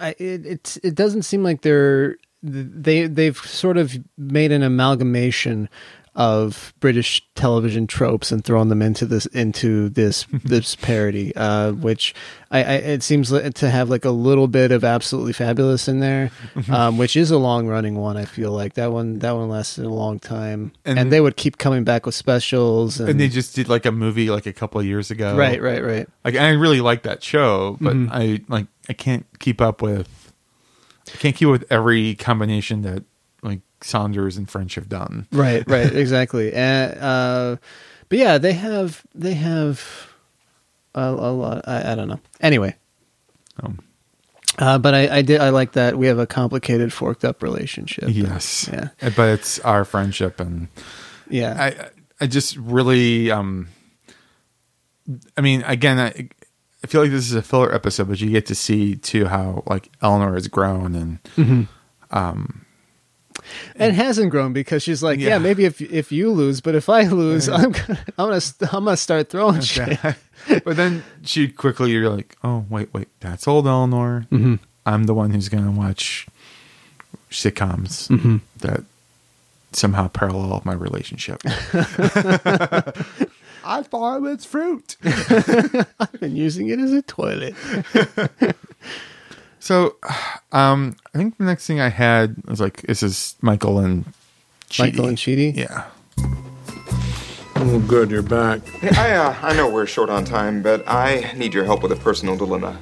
I, it, it's it doesn't seem like they're they they've sort of made an amalgamation of British television tropes and thrown them into this into this this parody, uh, which I, I it seems to have like a little bit of absolutely fabulous in there, um, which is a long running one. I feel like that one that one lasted a long time, and, And- they would keep coming back with specials and, And they just did like a movie like a couple of years ago. Right, right, right. Like I really like that show, but Mhm. I like I can't keep up with I can't keep up with every combination that like Saunders and French have done. right right exactly and uh but yeah they have they have a, a lot I, I don't know anyway Um. uh but i i did i like that we have a complicated forked up relationship Yes. yeah But it's our friendship and yeah I I just really um I mean again I I feel like this is a filler episode but you get to see too how like Eleanor has grown and Mhm. um and hasn't grown because she's like yeah. Yeah. maybe if if you lose but if i lose i'm gonna i'm gonna st- i'm gonna start throwing shit but then she quickly you're like oh wait wait that's old Eleanor Mhm. I'm the one who's gonna watch sitcoms Mhm. that somehow parallel my relationship I thought it was fruit. i've been using it as a toilet So, um, I think the next thing I had was like, this is Michael and Michael and Chidi? Yeah. Oh, good, you're back. Hey, I, uh, I know we're short on time, but I need your help with a personal dilemma.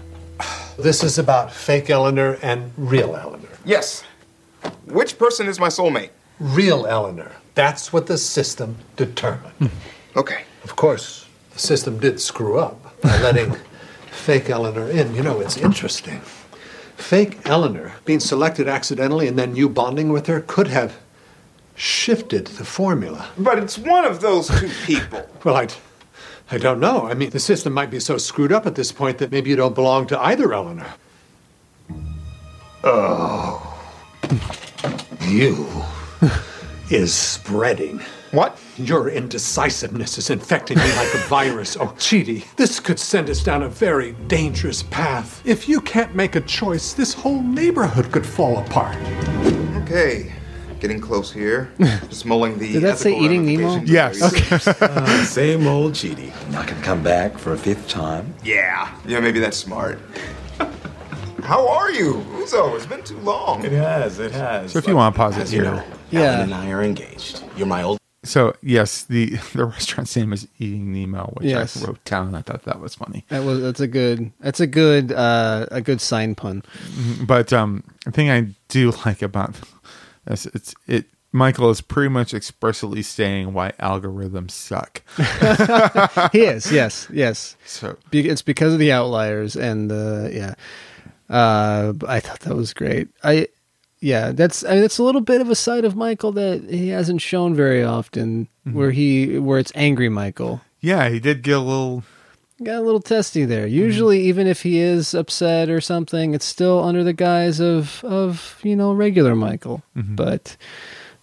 This is about fake Eleanor and real Eleanor. Yes. Which person is my soulmate? Real Eleanor. That's what the system determined. Okay. Of course, the system did screw up by letting fake Eleanor in. You know, it's interesting. Fake Eleanor being selected accidentally and then you bonding with her could have shifted the formula. But it's one of those two people. Well, I, I don't know. I mean, the system might be so screwed up at this point that maybe you don't belong to either Eleanor. Oh. You is spreading. What? Your indecisiveness is infecting me like a virus. Oh, Chidi, this could send us down a very dangerous path. If you can't make a choice, this whole neighborhood could fall apart. Okay. Getting close here. Just mulling the. Did that say Eating Nemo? Yes. Okay. usage. Same old Chidi. Not gonna come back for a fifth time. Yeah. Yeah, maybe that's smart. How are you, Uzo? It's been too long. It has, it has. So if you want to pause it As you know, Yeah. Alan and I are engaged. You're my old. So yes, the the restaurant's name is Eating Nemo, which Yes. I wrote down. I thought that was funny. That was that's a good that's a good uh, a good sign pun. Mhm. But um, the thing I do like about this, it's it. Michael is pretty much expressly saying why algorithms suck. he is, yes, yes. So Be- it's because of the outliers and the yeah. Uh, I thought that was great. I yeah, that's I mean, it's a little bit of a side of Michael that he hasn't shown very often, where he where it's angry Michael. Yeah, he did get a little. Got a little testy there. Usually, even if he is upset or something, it's still under the guise of of you know regular Michael. Mhm. But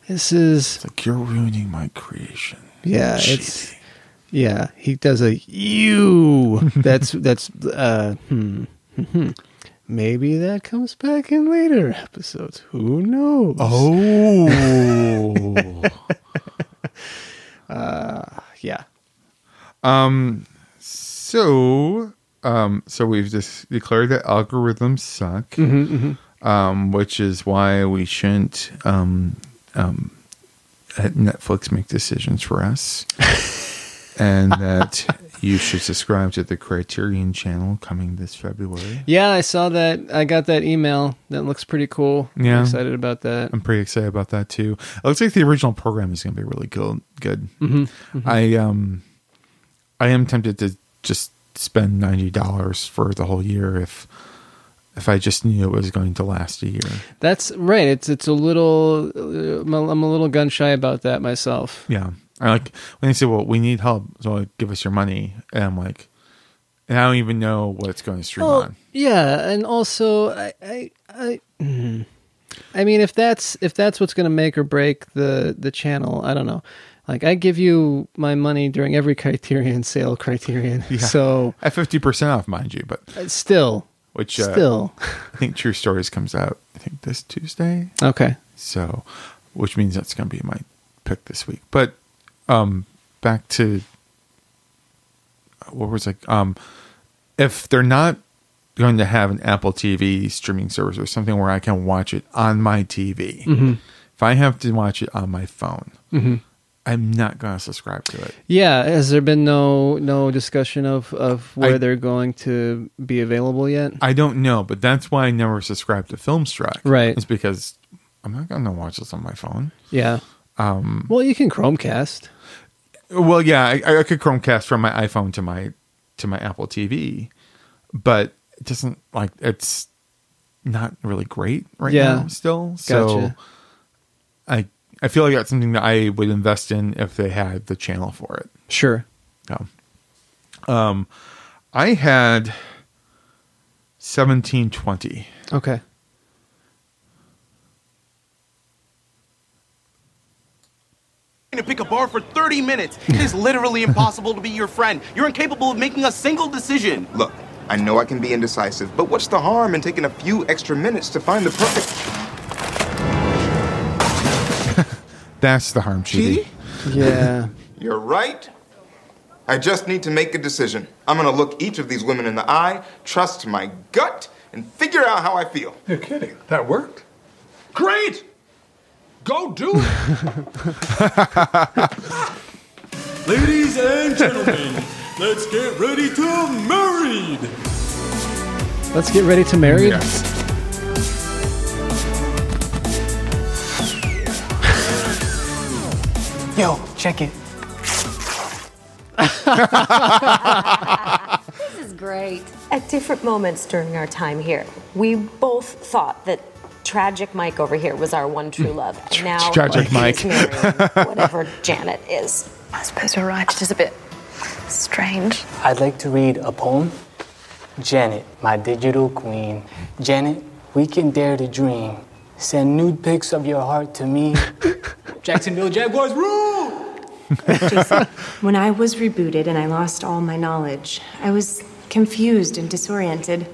this is like you're ruining my creation. Yeah, it's yeah. He does a you. That's that's uh hmm. Maybe that comes back in later episodes. Who knows? Oh. uh yeah. Um. So, um. So we've just declared that algorithms suck. Mhm, Um. Which is why we shouldn't um um Netflix make decisions for us, and that you should subscribe to the Criterion channel coming this February. Yeah, I saw that. I got that email. That looks pretty cool. I'm Yeah. excited about that. I'm pretty excited about that too. It looks like the original program is going to be really good. Good. Mhm, mhm. I um, I am tempted to just spend ninety dollars for the whole year if if I just knew it was going to last a year. That's right. It's it's a little. Uh, I'm a- I'm a little gun shy about that myself. Yeah, like when they say, "Well, we need help, so like, give us your money," and I'm like, and I don't even know what it's going to stream Well, on. Yeah, and also I I I, mm. I mean if that's if that's what's going to make or break the the channel, I don't know. Like I give you my money during every Criterion sale Criterion. Yeah. So at fifty percent off, mind you, but uh, still which uh, still I think True Stories comes out. I think this Tuesday. Okay. So, which means that's going to be my pick this week. But um, back to what was it? um, if they're not going to have an Apple TV streaming service or something where I can watch it on my TV, Mhm. if I have to watch it on my phone, Mhm. I'm not going to subscribe to it. Yeah, has there been no no discussion of of where I- they're going to be available yet? I don't know, but that's why I never subscribed to Filmstruck. Right. It's because I'm not going to watch this on my phone. Yeah. Um, Well, you can Chromecast. Well, yeah, I, I could Chromecast from my iPhone to my to my Apple TV, but it doesn't like it's not really great right Yeah. now. Still, so Gotcha. I I feel like that's something that I would invest in if they had the channel for it. Sure. So, um, I had seventeen twenty. Okay. To pick a bar for 30 minutes. It is literally impossible to be your friend. You're incapable of making a single decision. Look, I know I can be indecisive, but what's the harm in taking a few extra minutes to find the perfect. That's the harm, Chidi. Yeah. You're right. I just need to make a decision. I'm gonna look each of these women in the eye, trust my gut, and figure out how I feel. You're kidding. That worked? Great! Go do it! Ladies and gentlemen, let's get ready to married. Let's get ready to marry. Yo, check it. This is great. At different moments during our time here, we both thought that tragic Mike over here was our one true love. And now Tragic he's Mike. marrying whatever Janet is. I suppose you're right. It is a bit strange. I'd like to read a poem. Janet, my digital queen. Janet, we can dare to dream. Send nude pics of your heart to me. Jacksonville Jaguars rule! Jason, when I was rebooted and I lost all my knowledge, I was confused and disoriented.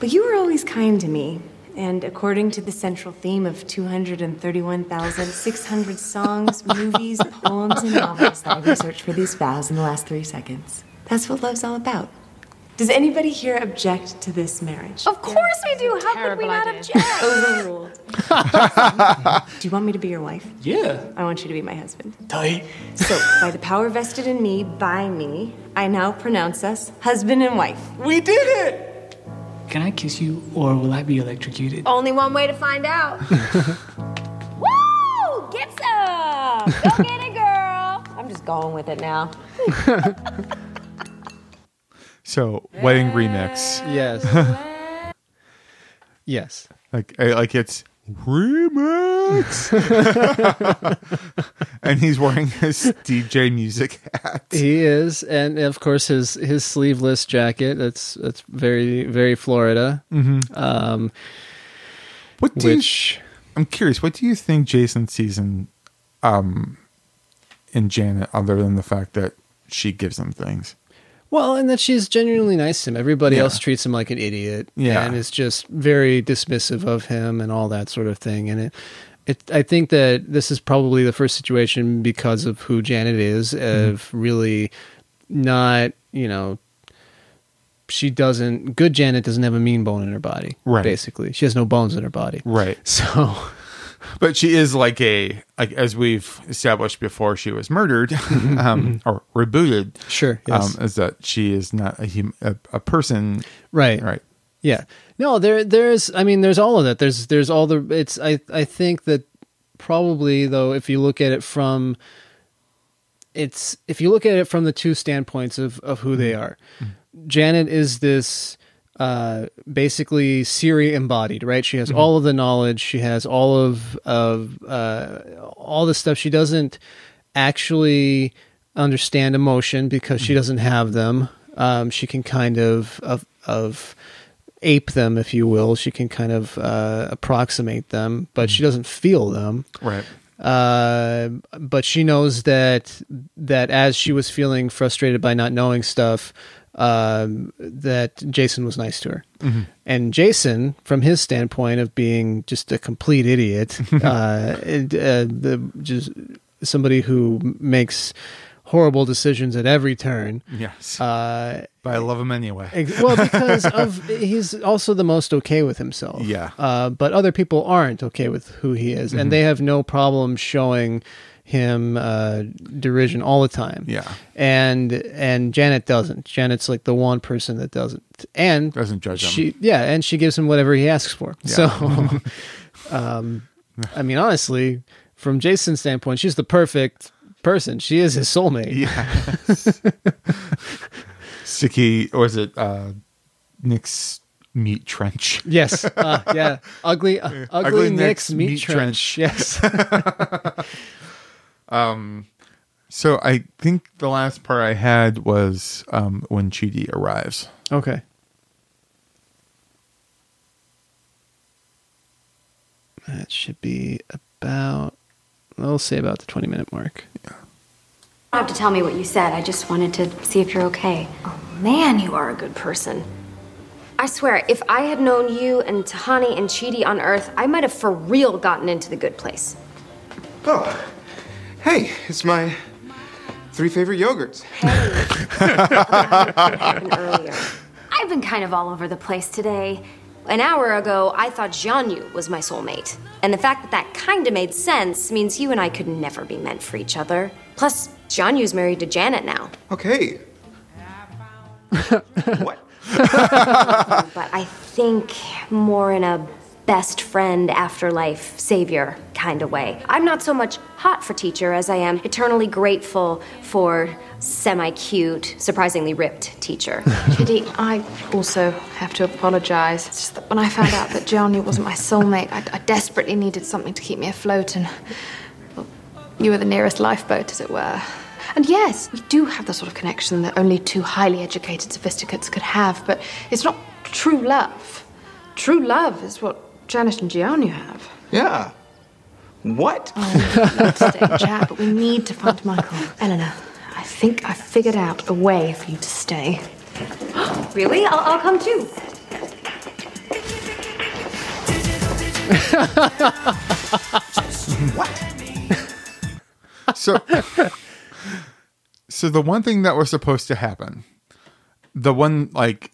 But you were always kind to me. And according to the central theme of 231,600 songs, movies, poems, and novels that I researched for these vows in the last three seconds, that's what love's all about. Does anybody here object to this marriage? Of course we do. How could we not object? Overruled. do you want me to be your wife? Yeah. I want you to be my husband. Tight. So, by the power vested in me by me, I now pronounce us husband and wife. We did it! Can I kiss you or will I be electrocuted? Only one way to find out. Woo! Get some! Go get it, girl! I'm just going with it now. So wedding remix. Yes. yes. Like like it's remix. and he's wearing his DJ music hat. He is, and of course his his sleeveless jacket. That's that's very very Florida. Mhm. Um, What do which you, I'm curious, what do you think Jason sees in um in Janet other than the fact that she gives him things? Well, and that she's genuinely nice to him. Everybody Yeah. else treats him like an idiot, Yeah. and is just very dismissive of him and all that sort of thing. And it, it, I think that this is probably the first situation because of who Janet is Mm-hmm. of really not, you know. She doesn't. Good Janet doesn't have a mean bone in her body. Right. Basically, she has no bones in her body. Right. So, But she is like a like as we've established before she was murdered um or rebooted. Sure, yes. Um is that she is not a hum, a, a person right right. Yeah. No, there there's I mean there's all of that. There's there's all the it's I I think that probably though if you look at it from it's if you look at it from the two standpoints of of who they are. Janet is this uh basically Siri embodied, right? She has Mhm. all of the knowledge, she has all of of uh all the stuff she doesn't actually understand emotion because she doesn't have them. Um she can kind of of of ape them if you will. She can kind of uh approximate them, but she doesn't feel them Right. uh, but she knows that that as she was feeling frustrated by not knowing stuff, um, that Jason was nice to her, Mhm. and Jason, from his standpoint of being just a complete idiot, uh, and, uh, the just somebody who makes horrible decisions at every turn. Yes. Uh, But I love him anyway. Ex- well, because of he's also the most okay with himself. Yeah. Uh, but other people aren't okay with who he is, Mhm. and they have no problem showing him uh, derision all the time. Yeah. And and Janet doesn't. Janet's like the one person that doesn't, and Doesn't judge him. She yeah, and she gives him whatever he asks for. Yeah. So, um, I mean, honestly, from Jason's standpoint, she's the perfect person. She is his soulmate. Yes. Sticky or is it uh Nick's meat trench? Yes. Uh, yeah. Ugly, uh, ugly, Ugly Nick's, Nick's meat, meat trench. Yes. Um so I think the last part I had was um when Chidi arrives. okay. That should be about. I'll say about the twenty minute mark. You don't have to tell me what you said. I just wanted to see if you're okay. Oh man, you are a good person. I swear, if I had known you and Tahani and Chidi on Earth, I might have for real gotten into the good place. Oh, hey, it's my three favorite yogurts. earlier. I've been kind of all over the place today. An hour ago, I thought Jianyu was my soulmate. And the fact that that kind of made sense means you and I could never be meant for each other. Plus, Jianyu's married to Janet now. Okay. What? but I think more in a best friend, afterlife, savior kind of way. I'm not so much hot for teacher as I am eternally grateful for semi cute, surprisingly ripped teacher. Chidi, I also have to apologise. It's just that when I found out that Jianyu wasn't my soulmate, I, I desperately needed something to keep me afloat, and well, you were the nearest lifeboat, as it were. And yes, we do have the sort of connection that only two highly educated sophisticates could have, but it's not true love. True love is what Janet and Jianyu have. Yeah. What? Oh, let's stay and chat, but we need to find Michael. Eleanor, I think I figured out a way for you to stay. really? I'll, I'll come too. what? So So the one thing that was supposed to happen, the one like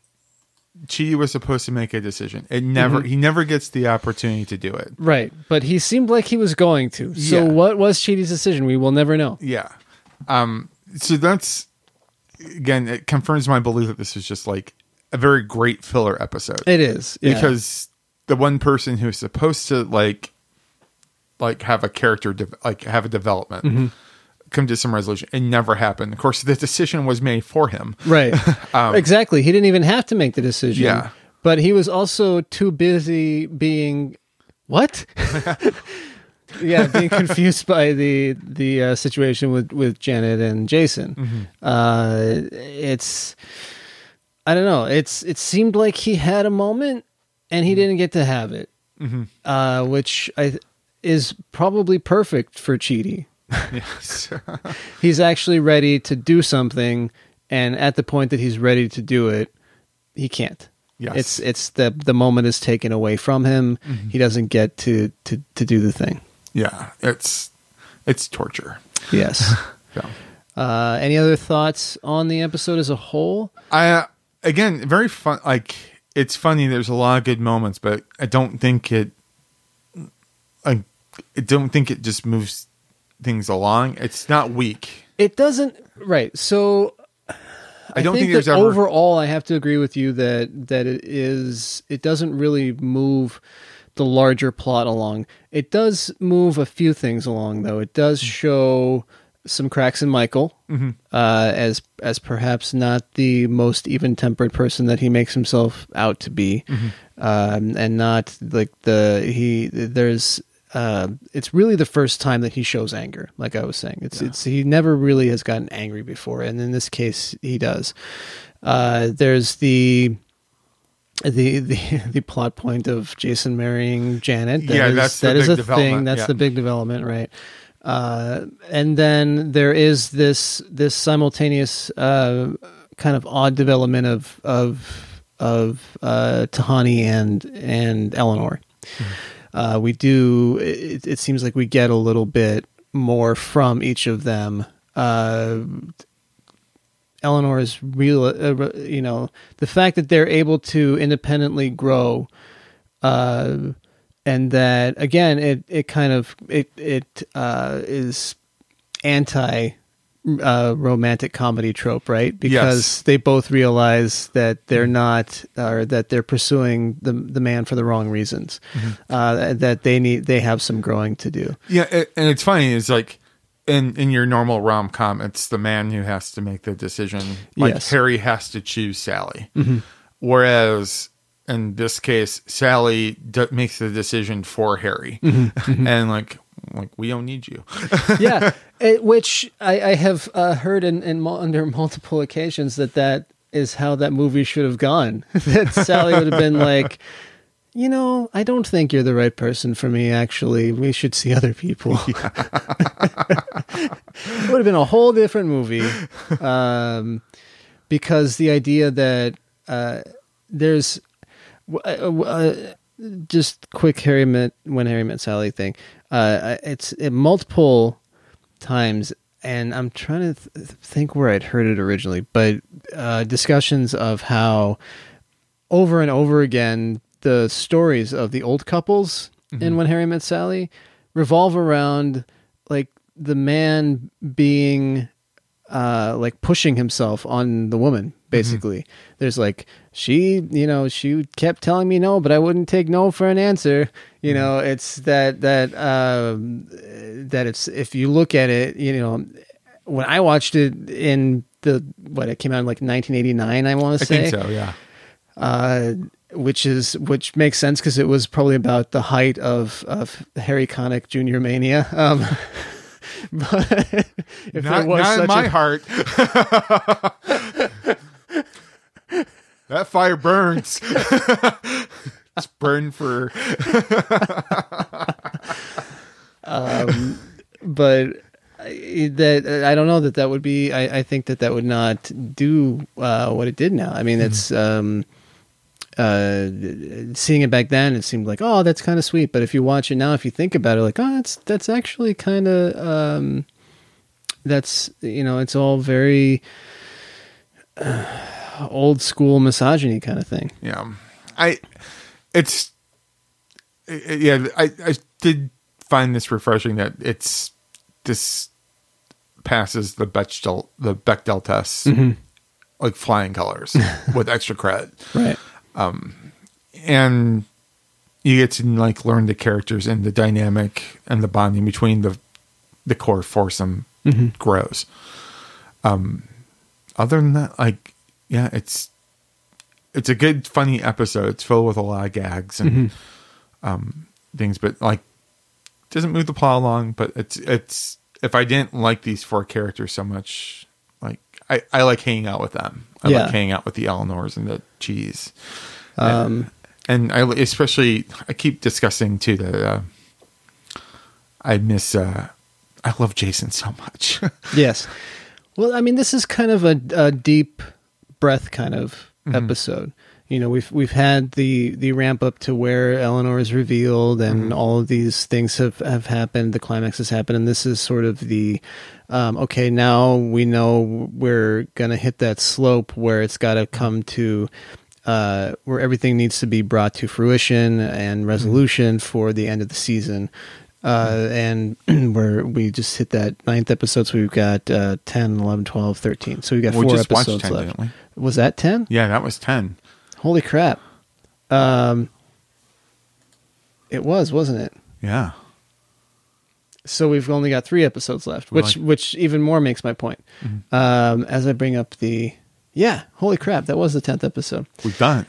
Chidi was supposed to make a decision. It never Mhm. he never gets the opportunity to do it. Right, but he seemed like he was going to. So Yeah. what was Chidi's decision? We will never know. Yeah. Um so that's again it confirms my belief that this is just like a very great filler episode. It is, yeah. Because the one person who's supposed to like like have a character de- like have a development Mhm. Come to some resolution it never happened. Of course the decision was made for him. Right. Um, exactly. He didn't even have to make the decision. Yeah. But he was also too busy being what? yeah, being confused by the the uh, situation with with Janet and Jason. Mhm. Uh, it's I don't know. It's it seemed like he had a moment and he didn't get to have it, Mhm. uh, which I is probably perfect for Chidi. Yes. he's actually ready to do something, and at the point that he's ready to do it, he can't. Yes. It's it's the the moment is taken away from him. Mhm. He doesn't get to to to do the thing. Yeah, it's it's torture. Yes. Yeah. Uh, any other thoughts on the episode as a whole? I uh, again very fun. Like it's funny. There's a lot of good moments, but I don't think it. I, I don't think it just moves things along. It's not weak. It doesn't. Right. So I don't think, there's that ever. overall. I have to agree with you that that it is. It doesn't really move the larger plot along. It does move a few things along, though. It does show some cracks in Michael Mhm. uh, as as perhaps not the most even tempered person that he makes himself out to be, Mhm. um, and not like the he. There's. Uh, it's really the first time that he shows anger. Like I was saying, it's it's he never really has gotten angry before, and in this case, he does. Uh, there's the the the the plot point of Jason marrying Janet. That Yeah, is- that's the that is big a thing. That's yeah. the big development, right? Uh, and then there is this this simultaneous uh, kind of odd development of of of uh, Tahani and and Eleanor. Uh, we do. It, it seems like we get a little bit more from each of them. Uh, Eleanor is real. Uh, you know, the fact that they're able to independently grow, uh, and that again, it it kind of it it uh, is anti uh, romantic comedy trope, right? Because Yes. they both realize that they're not, or that they're pursuing the the man for the wrong reasons. Uh, that they need, they have some growing to do. Yeah, and it's funny. It's like in in your normal rom com, it's the man who has to make the decision. Like Yes. Harry has to choose Sally, Mhm. whereas in this case, Sally d- makes the decision for Harry, Mhm, mhm. and like like we don't need you. yeah, it, which I, I have uh, heard in, in mul- under multiple occasions that that is how that movie should have gone. that Sally would have been like, you know, I don't think you're the right person for me. Actually, we should see other people. it would have been a whole different movie, um, because the idea that uh, there's uh, uh, just quick Harry met when Harry met Sally thing. Uh, it's it, multiple times, and I'm trying to th- think where I'd heard it originally, but uh, discussions of how over and over again the stories of the old couples in Mhm. When Harry Met Sally revolve around like the man being uh like pushing himself on the woman basically there's like she you know she kept telling me no but i wouldn't take no for an answer you know it's that that um that it's if you look at it you know when i watched it in the what it came out in like 1989 i want to say think so. Yeah. uh, which is which makes sense because it was probably about the height of of Harry Connick Junior mania. Um, but if not there was not in my a- heart. That fire burns. it's burned for. um, but I- that I don't know that that would be. I, I think that that would not do uh, what it did now. I mean, it's um, uh, seeing it back then. It seemed like oh, that's kind of sweet. But if you watch it now, if you think about it, like oh, that's that's actually kind of um, that's you know, it's all very. Old school misogyny kind of thing. Yeah, I it's i- i- yeah. I I did find this refreshing that it's this passes the Bechdel the Bechdel test Mhm. like flying colors with extra credit, Right. Um, and you get to like learn the characters and the dynamic and the bonding between the the core foursome Mhm. grows. Um, other than that, like yeah, it's it's a good funny episode. It's filled with a lot of gags and Mhm. um things, but like doesn't move the plot along. But it's it's if I didn't like these four characters so much, like I I like hanging out with them. I Yeah. like hanging out with the Eleanors and the Chidis. Um, and, and I especially I keep discussing too that uh, I miss. uh I love Jason so much. yes. Well, I mean, this is kind of a, a deep breath kind of Mhm. episode. You know, we've we've had the the ramp up to where Eleanor is revealed, and Mhm. all of these things have have happened. The climax has happened, and this is sort of the um, okay. Now we know we're gonna hit that slope where it's got to come to. Uh, where everything needs to be brought to fruition and resolution for the end of the season uh, and where we just hit that ninth episode. So we've got uh, 10, 11, 12, 13. So we've got We four just episodes 10, left. Was that 10? yeah, that was ten. Holy crap. Um, it was, wasn't it? Yeah. So we've only got three episodes left, which like- which even more makes my point. Mhm. Um, as I bring up the yeah, holy crap, that was the tenth episode. We've done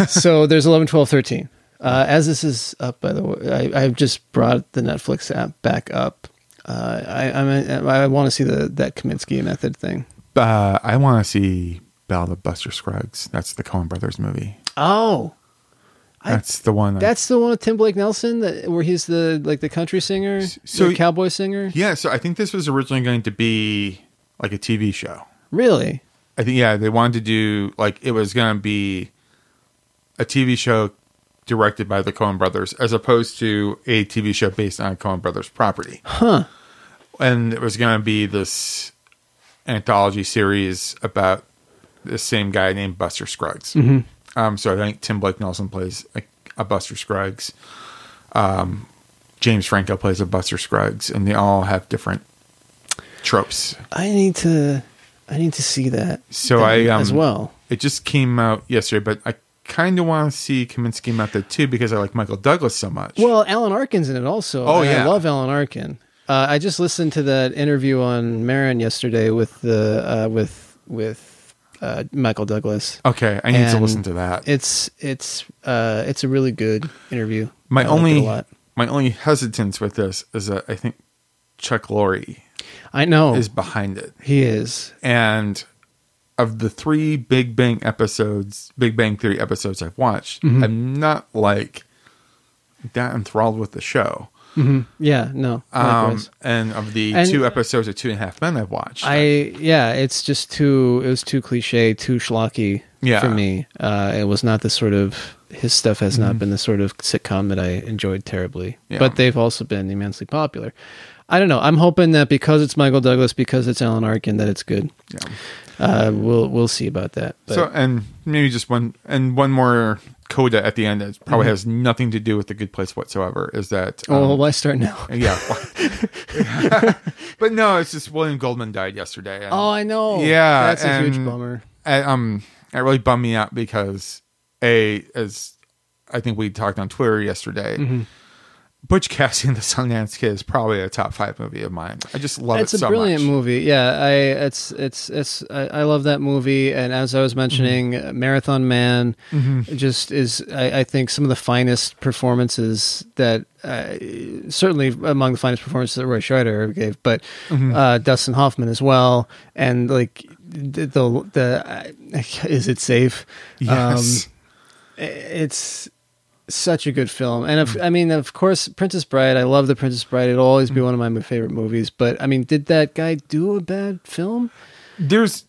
it. so there's 11, 12, 13. Uh, as this is up, by the way, I, I've just brought the Netflix app back up. Uh, I I'm, I want to see the that Kominsky method thing. Uh, I want to see Ballad of Buster Scruggs. That's the Coen Brothers movie. Oh, I- That's the one. I- that's the one with Tim Blake Nelson, that, where he's the like the country singer, so- the cowboy singer. yeah. So I think this was originally going to be like a TV show. Really? I think yeah, they wanted to do like it was going to be a TV show directed by the Coen Brothers as opposed to a TV show based on a Coen Brothers property. Huh. And it was going to be this anthology series about the same guy named Buster Scruggs. Mhm. Um, so I think Tim Blake Nelson plays a, a Buster Scruggs. Um, James Franco plays a Buster Scruggs, and they all have different tropes. I need to I need to see that. So I um, as well. It just came out yesterday, but I kind of want to see Kominsky Method too because I like Michael Douglas so much. Well, Alan Arkin's in it also. Oh, yeah. I love Alan Arkin. Uh, I just listened to that interview on Maron yesterday with the uh, with with uh, Michael Douglas. Okay, I need to listen to that. It's it's uh, it's a really good interview. My I only my only hesitance with this is that I think Chuck Lorre I know is behind it. he is. And of the three Big Bang episodes, Big Bang Theory episodes I've watched, Mhm. I'm not like that enthralled with the show. Hmm Yeah, no. Um, and of the And- two episodes of Two and a Half Men I've watched, I yeah, it's just too it was too cliche, too schlocky Yeah. for me. Uh, it was not the sort of his stuff has not Mhm. been the sort of sitcom that I enjoyed terribly. Yeah. But they've also been immensely popular. I don't know. I'm hoping that because it's Michael Douglas, because it's Alan Arkin, that it's good. Yeah. Uh, we'll we'll see about that. But so and maybe just one and one more coda at the end that probably Mhm. has nothing to do with the good place whatsoever is that oh, um, why start now? yeah but no it's just william goldman died yesterday and- Oh, I know. yeah That's a huge bummer. I, um it really bummed me out because a as i think we talked on twitter yesterday Mhm. Butch cassidy and the sundance kid is probably a top five movie of mine i just love it. it's it a so brilliant much movie. Yeah, I it's it's it's I, I love that movie. And as I was mentioning, Marathon Man Mhm. just is I, I think some of the finest performances that uh, certainly among the finest performances that Roy Scheider ever gave, but Mhm. uh, Dustin Hoffman as well. And like the the, the uh, is it safe? Yes. Um, it's such a good film. And if, I mean, of course, Princess Bride, I love The Princess Bride. It'll always be one of my favorite movies. But I mean, did that guy do a bad film? there's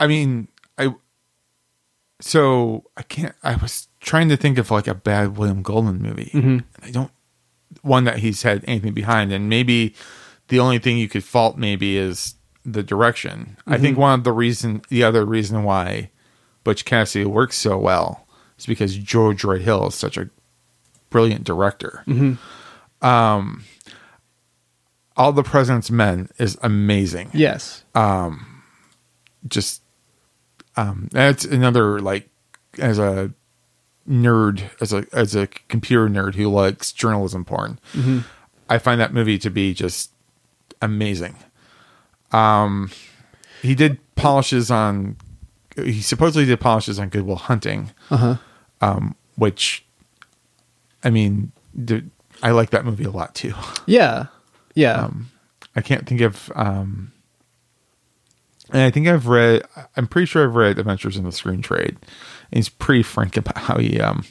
i mean i so i can't i was trying to think of like a bad william goldman movie Mhm. i don't one that he's had anything behind and maybe the only thing you could fault maybe is the direction i think Mhm. one of the reason the other reason why Butch Cassidy works so well is because George Roy Hill is such a brilliant director. Mhm. Um, All the President's Men is amazing. Yes. Um, just um, that's another like as a nerd, as a as a computer nerd who likes journalism porn. Mhm. I find that movie to be just amazing. Um, he did polishes on. He supposedly did polishes on Good Will Hunting. Uh-huh. Um, which, I mean, I like that movie a lot too. Yeah. Yeah. Um, I can't think of. Um, and I think I've read. I'm pretty sure I've read Adventures in the Screen Trade. And he's pretty frank about how he um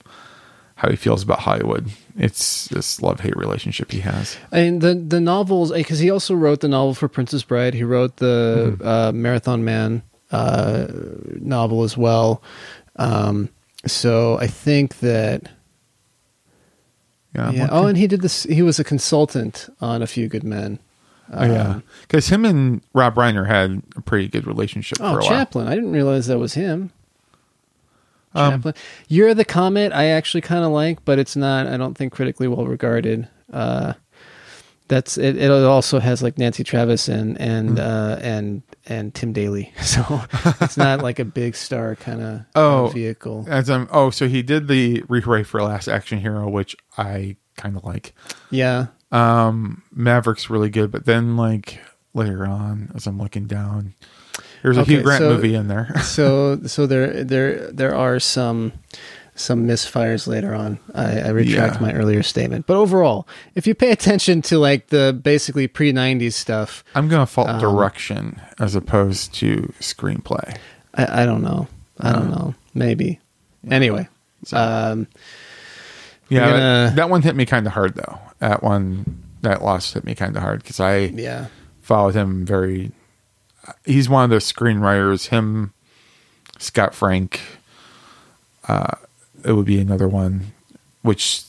how he feels about Hollywood. It's this love hate relationship he has. And the the novels because he also wrote the novel for Princess Bride. He wrote the Mm-hmm. uh, Marathon Man uh, novel as well. Um, so I think that Yeah. yeah. Oh, and he did this. He was a consultant on A Few Good Men. Oh, yeah, Um, because him and Rob Reiner had a pretty good relationship Oh, for a while. Chaplin. I didn't realize that was him. Um, Chaplin. You're the Comet. I actually kind of like, but it's not. I don't think critically well regarded. Uh, that's it. It also has like Nancy Travis and and Mm. uh, and and Tim Daly. So it's not like a big star kind of Oh, vehicle. As I'm, oh, so he did the rewrite for Last Action Hero, which I kind of like. Yeah. Um, Maverick's really good, but then like later on, as I'm looking down, there's a Hugh Okay, Grant so- movie in there. so so there there there are some some misfires later on. I, I retract Yeah. my earlier statement. But overall, if you pay attention to like the basically pre '90s stuff, I'm gonna fault um, direction as opposed to screenplay. I, I don't know. I don't Uh, know. Maybe. Anyway, um, Yeah, that- gonna- that one hit me kind of hard though. That one, that loss hit me kind of hard because I Yeah. followed him very. He's one of those screenwriters. Him, Scott Frank. Uh, it would be another one, which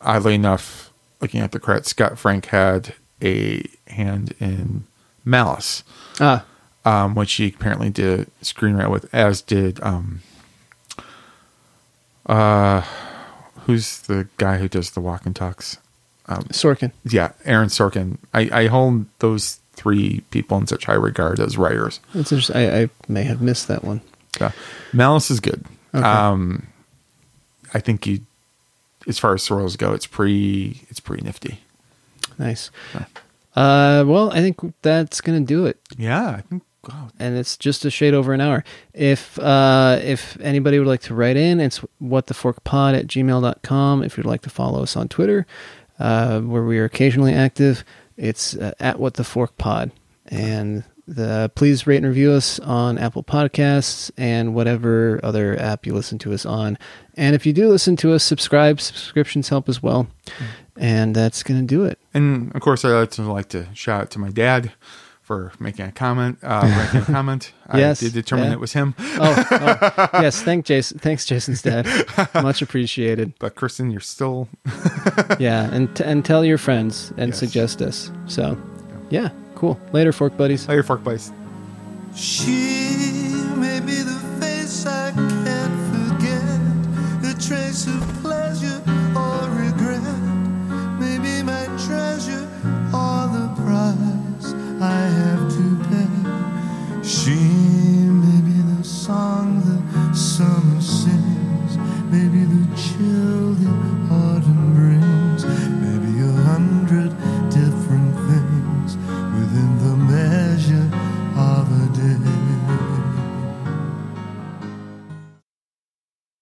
oddly enough, looking at the credits, Scott Frank had a hand in Malice, Ah. um, which he apparently did screenwrite with, as did um, uh, who's the guy who does the walk and talks? Um, Sorkin. Yeah, Aaron Sorkin. I, I hold those three people in such high regard as writers. That's interesting. I, I may have missed that one. Yeah. Malice is good. Okay. Um, I think you, as far as swirls go, it's pretty, it's pretty nifty. Nice. Uh, well, I think that's gonna do it. Yeah, I think. Wow. And it's just a shade over an hour. If uh, if anybody would like to write in, it's whattheforkpod at gmail.com. If you'd like to follow us on Twitter, uh, where we are occasionally active, it's uh, at whattheforkpod. And the, please rate and review us on Apple Podcasts and whatever other app you listen to us on. And if you do listen to us, subscribe. Subscriptions help as well. And that's going to do it. And of course, I like to like to shout out to my dad for making a comment, uh, making a comment. Yes, I did determine yeah. it was him. Oh, oh, yes. Thank Jason. Thanks, Jason's dad. Much appreciated. But Kristen, you're still yeah, and t- and tell your friends and Yes. suggest us. So, yeah, Cool. Later, fork buddies. Later, fork buddies. She may be the face I can't forget, the trace of pleasure or regret, maybe my treasure or the price I have to pay. She may be the song the summer sings, maybe the chill the autumn brings.